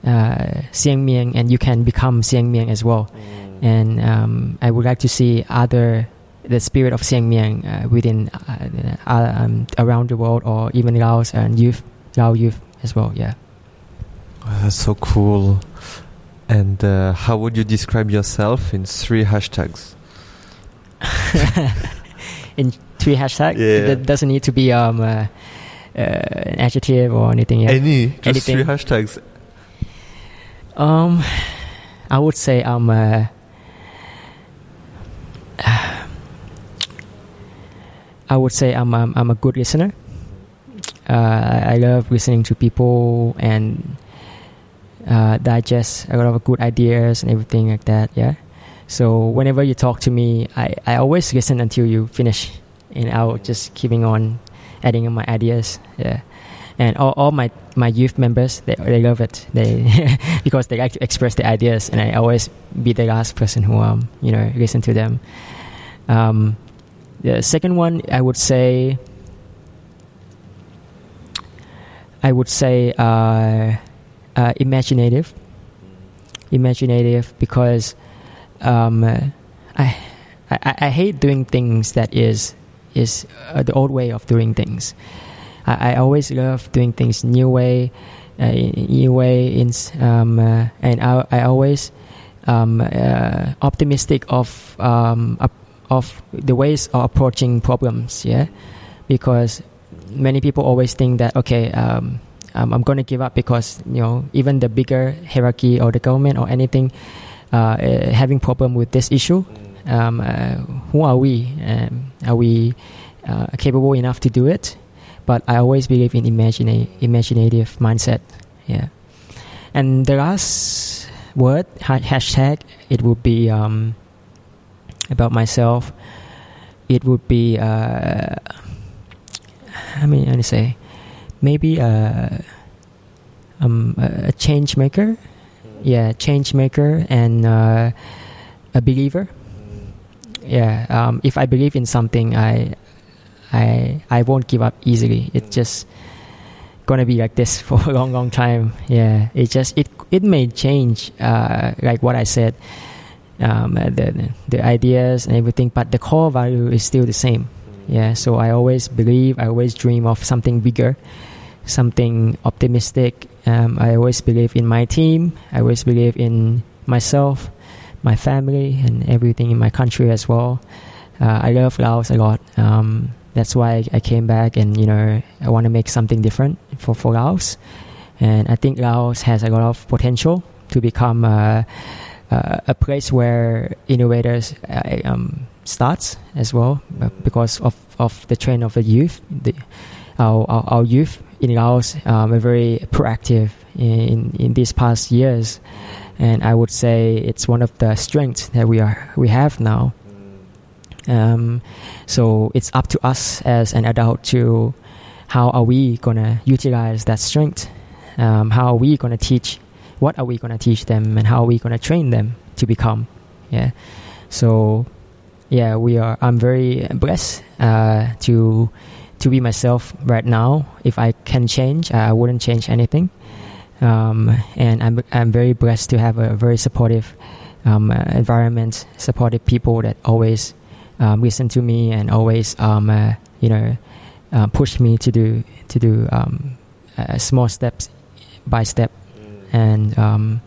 uh, Siang Miang, and you can become Siang Miang as well. Mm. And um, I would like to see other the spirit of Siang Miang uh, within uh, uh, um, around the world, or even Laos and youth, Lao youth as well. Yeah. Oh, that's so cool. And uh, how would you describe yourself in three hashtags? [LAUGHS] in three hashtags, Yeah. that doesn't need to be um, uh, uh, an adjective or anything. Yeah. Any, just Anything. three hashtags. Um, I would say I'm a. I would say I'm I'm, I'm a good listener. Uh, I I love listening to people and uh, digest a lot of good ideas and everything like that. Yeah. So whenever you talk to me, I, I always listen until you finish, and I'll just keeping on adding in my ideas. Yeah. And all, all my, my youth members, they, they love it. They [LAUGHS] because they like to express their ideas, and I always be the last person who um you know listen to them. Um, the second one, I would say, I would say uh, uh, imaginative. Imaginative because um, I, I I hate doing things that is is uh, the old way of doing things. I, I always love doing things new way, uh, new way. In um, uh, and I, I always um, uh, optimistic of um, of the ways of approaching problems. Yeah, because many people always think that okay. Um, um, I'm going to give up because you know even the bigger hierarchy or the government or anything uh, uh, having problem with this issue. Um, uh, who are we? Um, are we uh, capable enough to do it? But I always believe in imagina- imaginative mindset. Yeah. And the last word ha- hashtag it would be um, about myself. It would be uh, I mean, I say maybe uh, um, a a change maker. Yeah, change maker and uh, a believer. Yeah, um, if I believe in something, I, I, I won't give up easily. It's just gonna be like this [LAUGHS] for a long, long time. Yeah, it just it it may change, uh, like what I said, um, the the ideas and everything, but the core value is still the same. Yeah, so I always believe, I always dream of something bigger, something optimistic. Um, I always believe in my team. I always believe in myself, my family, and everything in my country as well. Uh, I love Laos a lot. Um, that's why I came back, and you know, I want to make something different for for Laos. And I think Laos has a lot of potential to become uh, uh, a place where innovators uh, um, starts as well uh, because of, of the trend of the youth. The, our, our, our youth in Laos um, are very proactive in, in these past years. And I would say it's one of the strengths that we are we have now. Um, so it's up to us as an adult to how are we gonna utilize that strength? Um, how are we gonna teach? What are we gonna teach them, and how are we gonna train them to become? Yeah. So yeah, we are. I'm very blessed uh, to to be myself right now. If I can change, I wouldn't change anything. Um, and I'm I'm very blessed to have a very supportive um, uh, environment, supportive people that always um, listen to me and always um, uh, you know uh, push me to do to do um, uh, small steps by step, and um,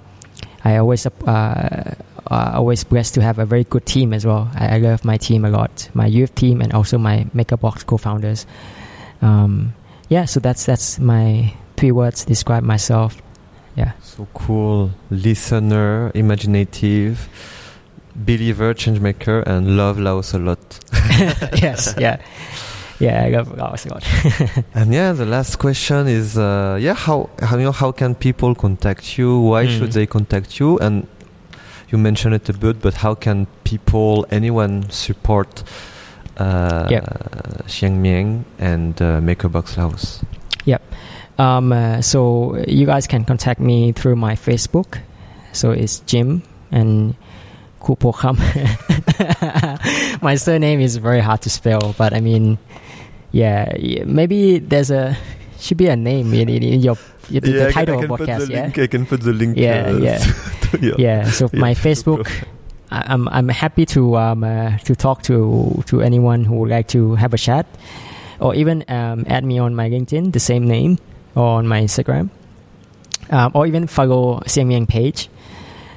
I always uh, uh, always blessed to have a very good team as well. I, I, love my team a lot, my youth team, and also my MakerBox co-founders. Um, yeah, so that's that's my three words to describe myself. Yeah. So cool, listener, imaginative, believer, change maker, and love Laos a lot. [LAUGHS] [LAUGHS] yes. Yeah. Yeah, I love Laos a lot. [LAUGHS] and yeah, the last question is, uh, yeah, how, how you know how can people contact you? Why mm. should they contact you? And you mentioned it a bit, but how can people, anyone, support uh, yep. Siang Miang and uh, MakerBox Laos? Yep. Um, uh, so you guys can contact me through my Facebook. So it's Jim and Kupokham. [LAUGHS] my surname is very hard to spell, but I mean, yeah, maybe there's a should be a name in, in, in your the, yeah, the title of podcast. yeah, link, I can put the link. Yeah, uh, yeah, [LAUGHS] yeah. yeah. So yeah, my Facebook. I'm I'm happy to um uh, to talk to to anyone who would like to have a chat, or even um, add me on my LinkedIn, the same name, on my Instagram, um, or even follow Siang Miang page.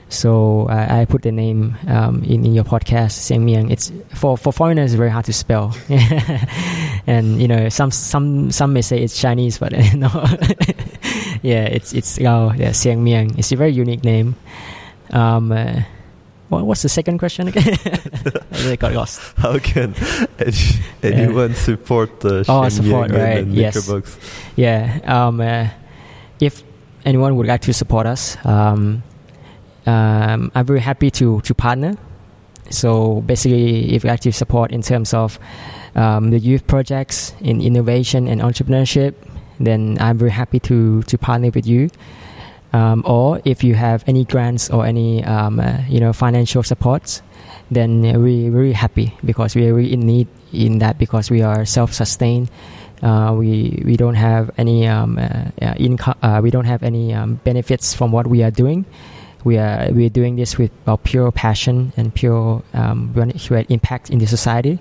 So uh, I put the name um, in, in your podcast, Siang Miang. It's for for foreigners, it's very hard to spell, [LAUGHS] and you know some some some may say it's Chinese, but [LAUGHS] no, [LAUGHS] yeah, it's it's Lao, yeah, Siang Miang. It's a very unique name. Um, uh, what, what's the second question again? [LAUGHS] [LAUGHS] I got lost. How can [LAUGHS] anyone yeah. support the oh, support, right? yes. Yeah. Um, uh, if anyone would like to support us, um, um, I'm very happy to to partner. So basically, if you active support in terms of um, the youth projects in innovation and entrepreneurship, then I'm very happy to to partner with you. Um, or if you have any grants or any um, uh, you know financial supports, then we're very happy because we are really in need in that because we are self-sustained. Uh, we we don't have any um, uh, income. Uh, we don't have any um, benefits from what we are doing we are we are doing this with our pure passion and pure um, impact in the society.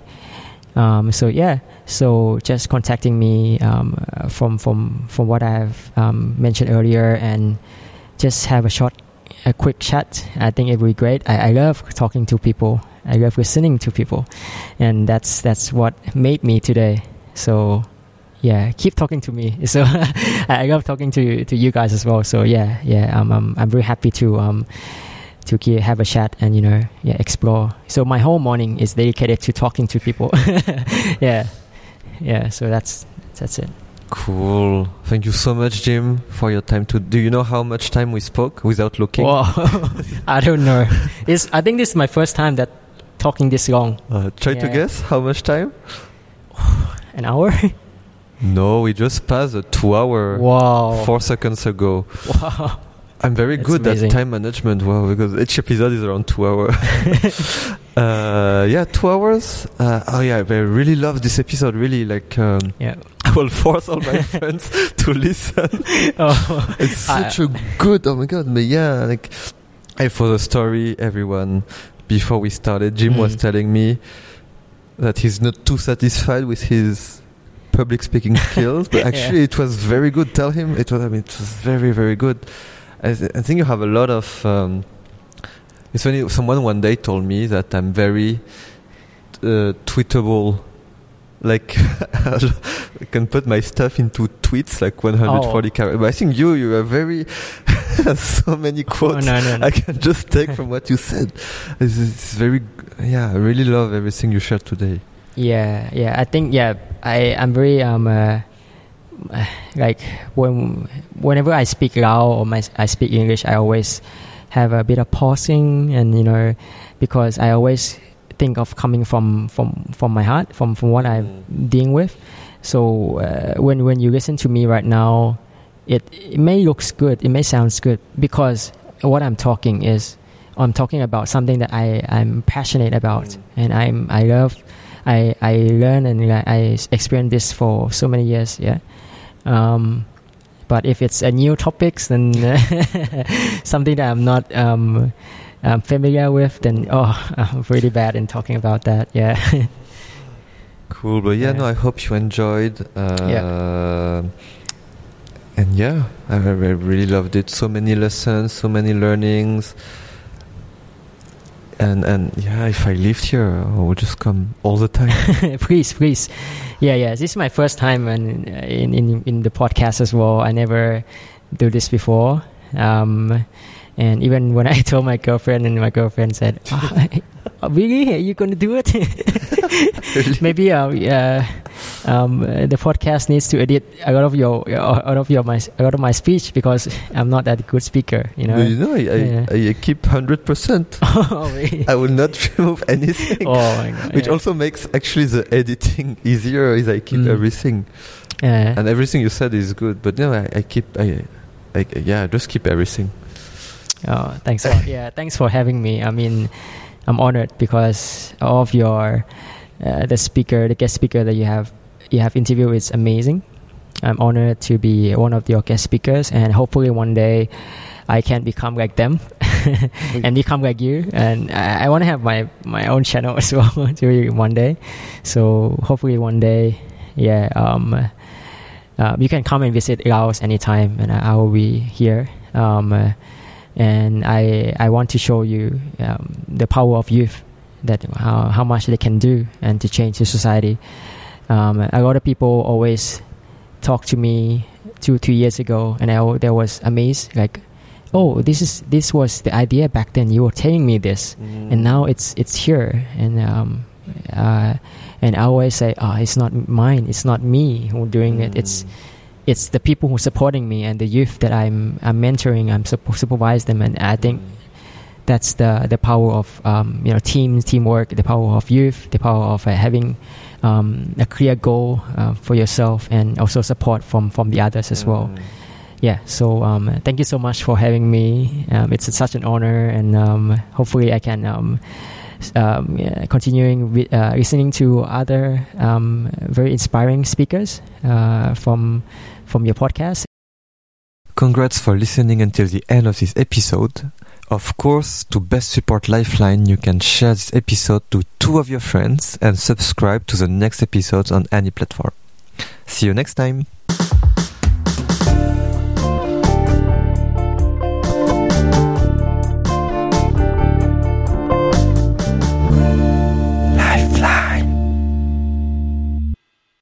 Um, so yeah, so just contacting me um, from from from what I have um, mentioned earlier, and just have a short, a quick chat. I think it would be great. I, I love talking to people. I love listening to people, and that's that's what made me today. So yeah, keep talking to me. [LAUGHS] So [LAUGHS] I love talking to to you guys as well. So yeah, yeah, um, um, I'm very happy to um to have a chat and you know yeah explore. So my whole morning is dedicated to talking to people. [LAUGHS] yeah, yeah. So that's that's it. Cool. Thank you so much, Jim, for your time. To do you know how much time we spoke without looking? [LAUGHS] I don't know. It's I think this is my first time that talking this long. Uh, try yeah. to guess how much time? [SIGHS] An hour. No, we just passed a two hour wow. four seconds ago. Wow. I'm very That's good amazing. at time management. Wow, because each episode is around two hours. [LAUGHS] [LAUGHS] uh, yeah, two hours. Uh, oh yeah, I really love this episode. Really, like, um, yeah. I will force all my [LAUGHS] friends to listen. Oh, it's such a good. Oh my god, but yeah, like, I for the story, everyone. Before we started, Jim mm. was telling me that he's not too satisfied with his public speaking skills, but actually yeah. it was very good. Tell him it was. I mean, it was very very good. I, th- I think you have a lot of. Um, it's funny. Someone one day told me that I'm very uh, tweetable. Like [LAUGHS] I can put my stuff into tweets like 140 oh. characters. But I think you you are very [LAUGHS] so many quotes oh, no, no, no. I can just take from what you said. It's, it's very yeah. I really love everything you shared today. Yeah, yeah. I think yeah. I I'm very um uh, [SIGHS] like when whenever I speak Lao or my, I speak English, I always have a bit of pausing and you know because I always think of coming from from from my heart from from what I'm dealing with. So uh, when when you listen to me right now, it it may looks good, it may sounds good because what I'm talking is I'm talking about something that I I'm passionate about Mm. and I'm I love. I I learn and I I experienced this for so many years. Yeah. Um, but if it's a new topics, then [LAUGHS] something that I'm not um, um, familiar with, then oh, [LAUGHS] I'm really bad in talking about that. Yeah. [LAUGHS] Cool, but yeah, Yeah. no, I hope you enjoyed. Uh, And yeah, I, I really loved it. So many lessons, so many learnings. And and yeah, if I lived here, I would just come all the time. [LAUGHS] please, please. Yeah, yeah. This is my first time in in in, in the podcast as well. I never do this before. Um, and even when I [LAUGHS] told my girlfriend, and my girlfriend said, oh, [LAUGHS] "Really, are you going to do it?" Maybe uh, uh, um, the podcast needs to edit a lot of your lot of your my a lot of my speech because I'm not that good speaker. You know. But you know, I, Yeah. I keep 100%. [LAUGHS] oh, really? I will not remove anything. oh my god. Which yeah. also makes actually the editing easier is I keep Mm. everything. Yeah. And everything you said is good. But no, I, I keep, I, I, yeah, I just keep everything. Oh, thanks for yeah, thanks for having me. I mean, I'm honored because of your uh, the speaker, the guest speaker that you have you have interviewed is amazing. I'm honored to be one of your guest speakers, and hopefully one day I can become like them [LAUGHS] and become like you. And I, I want to have my my own channel [LAUGHS] as well to one day. So hopefully one day, yeah. Um, uh, you can come and visit Laos anytime, and I, I will be here. Um, uh, and I I want to show you um, the power of youth, that how how much they can do and to change the society. Um, a lot of people always talk to me two three years ago, and I there was amazed like, oh, this is this was the idea back then. You were telling me this, and now it's it's here, and um, uh, and I always say, oh, it's not mine, it's not me who doing it. It's it's the people who are supporting me and the youth that I'm I'm mentoring. I'm sup- supervise them, and I think that's the the power of um, you know team teamwork, the power of youth, the power of uh, having um, a clear goal uh, for yourself, and also support from from the others as well. Yeah. So um, thank you so much for having me. Um, it's such an honor, and um, hopefully I can. Um, um, yeah, continuing with, uh, listening to other um, very inspiring speakers uh, from from your podcast. Congrats for listening until the end of this episode. Of course, to best support Lifeline, you can share this episode to two of your friends and subscribe to the next episodes on any platform. See you next time!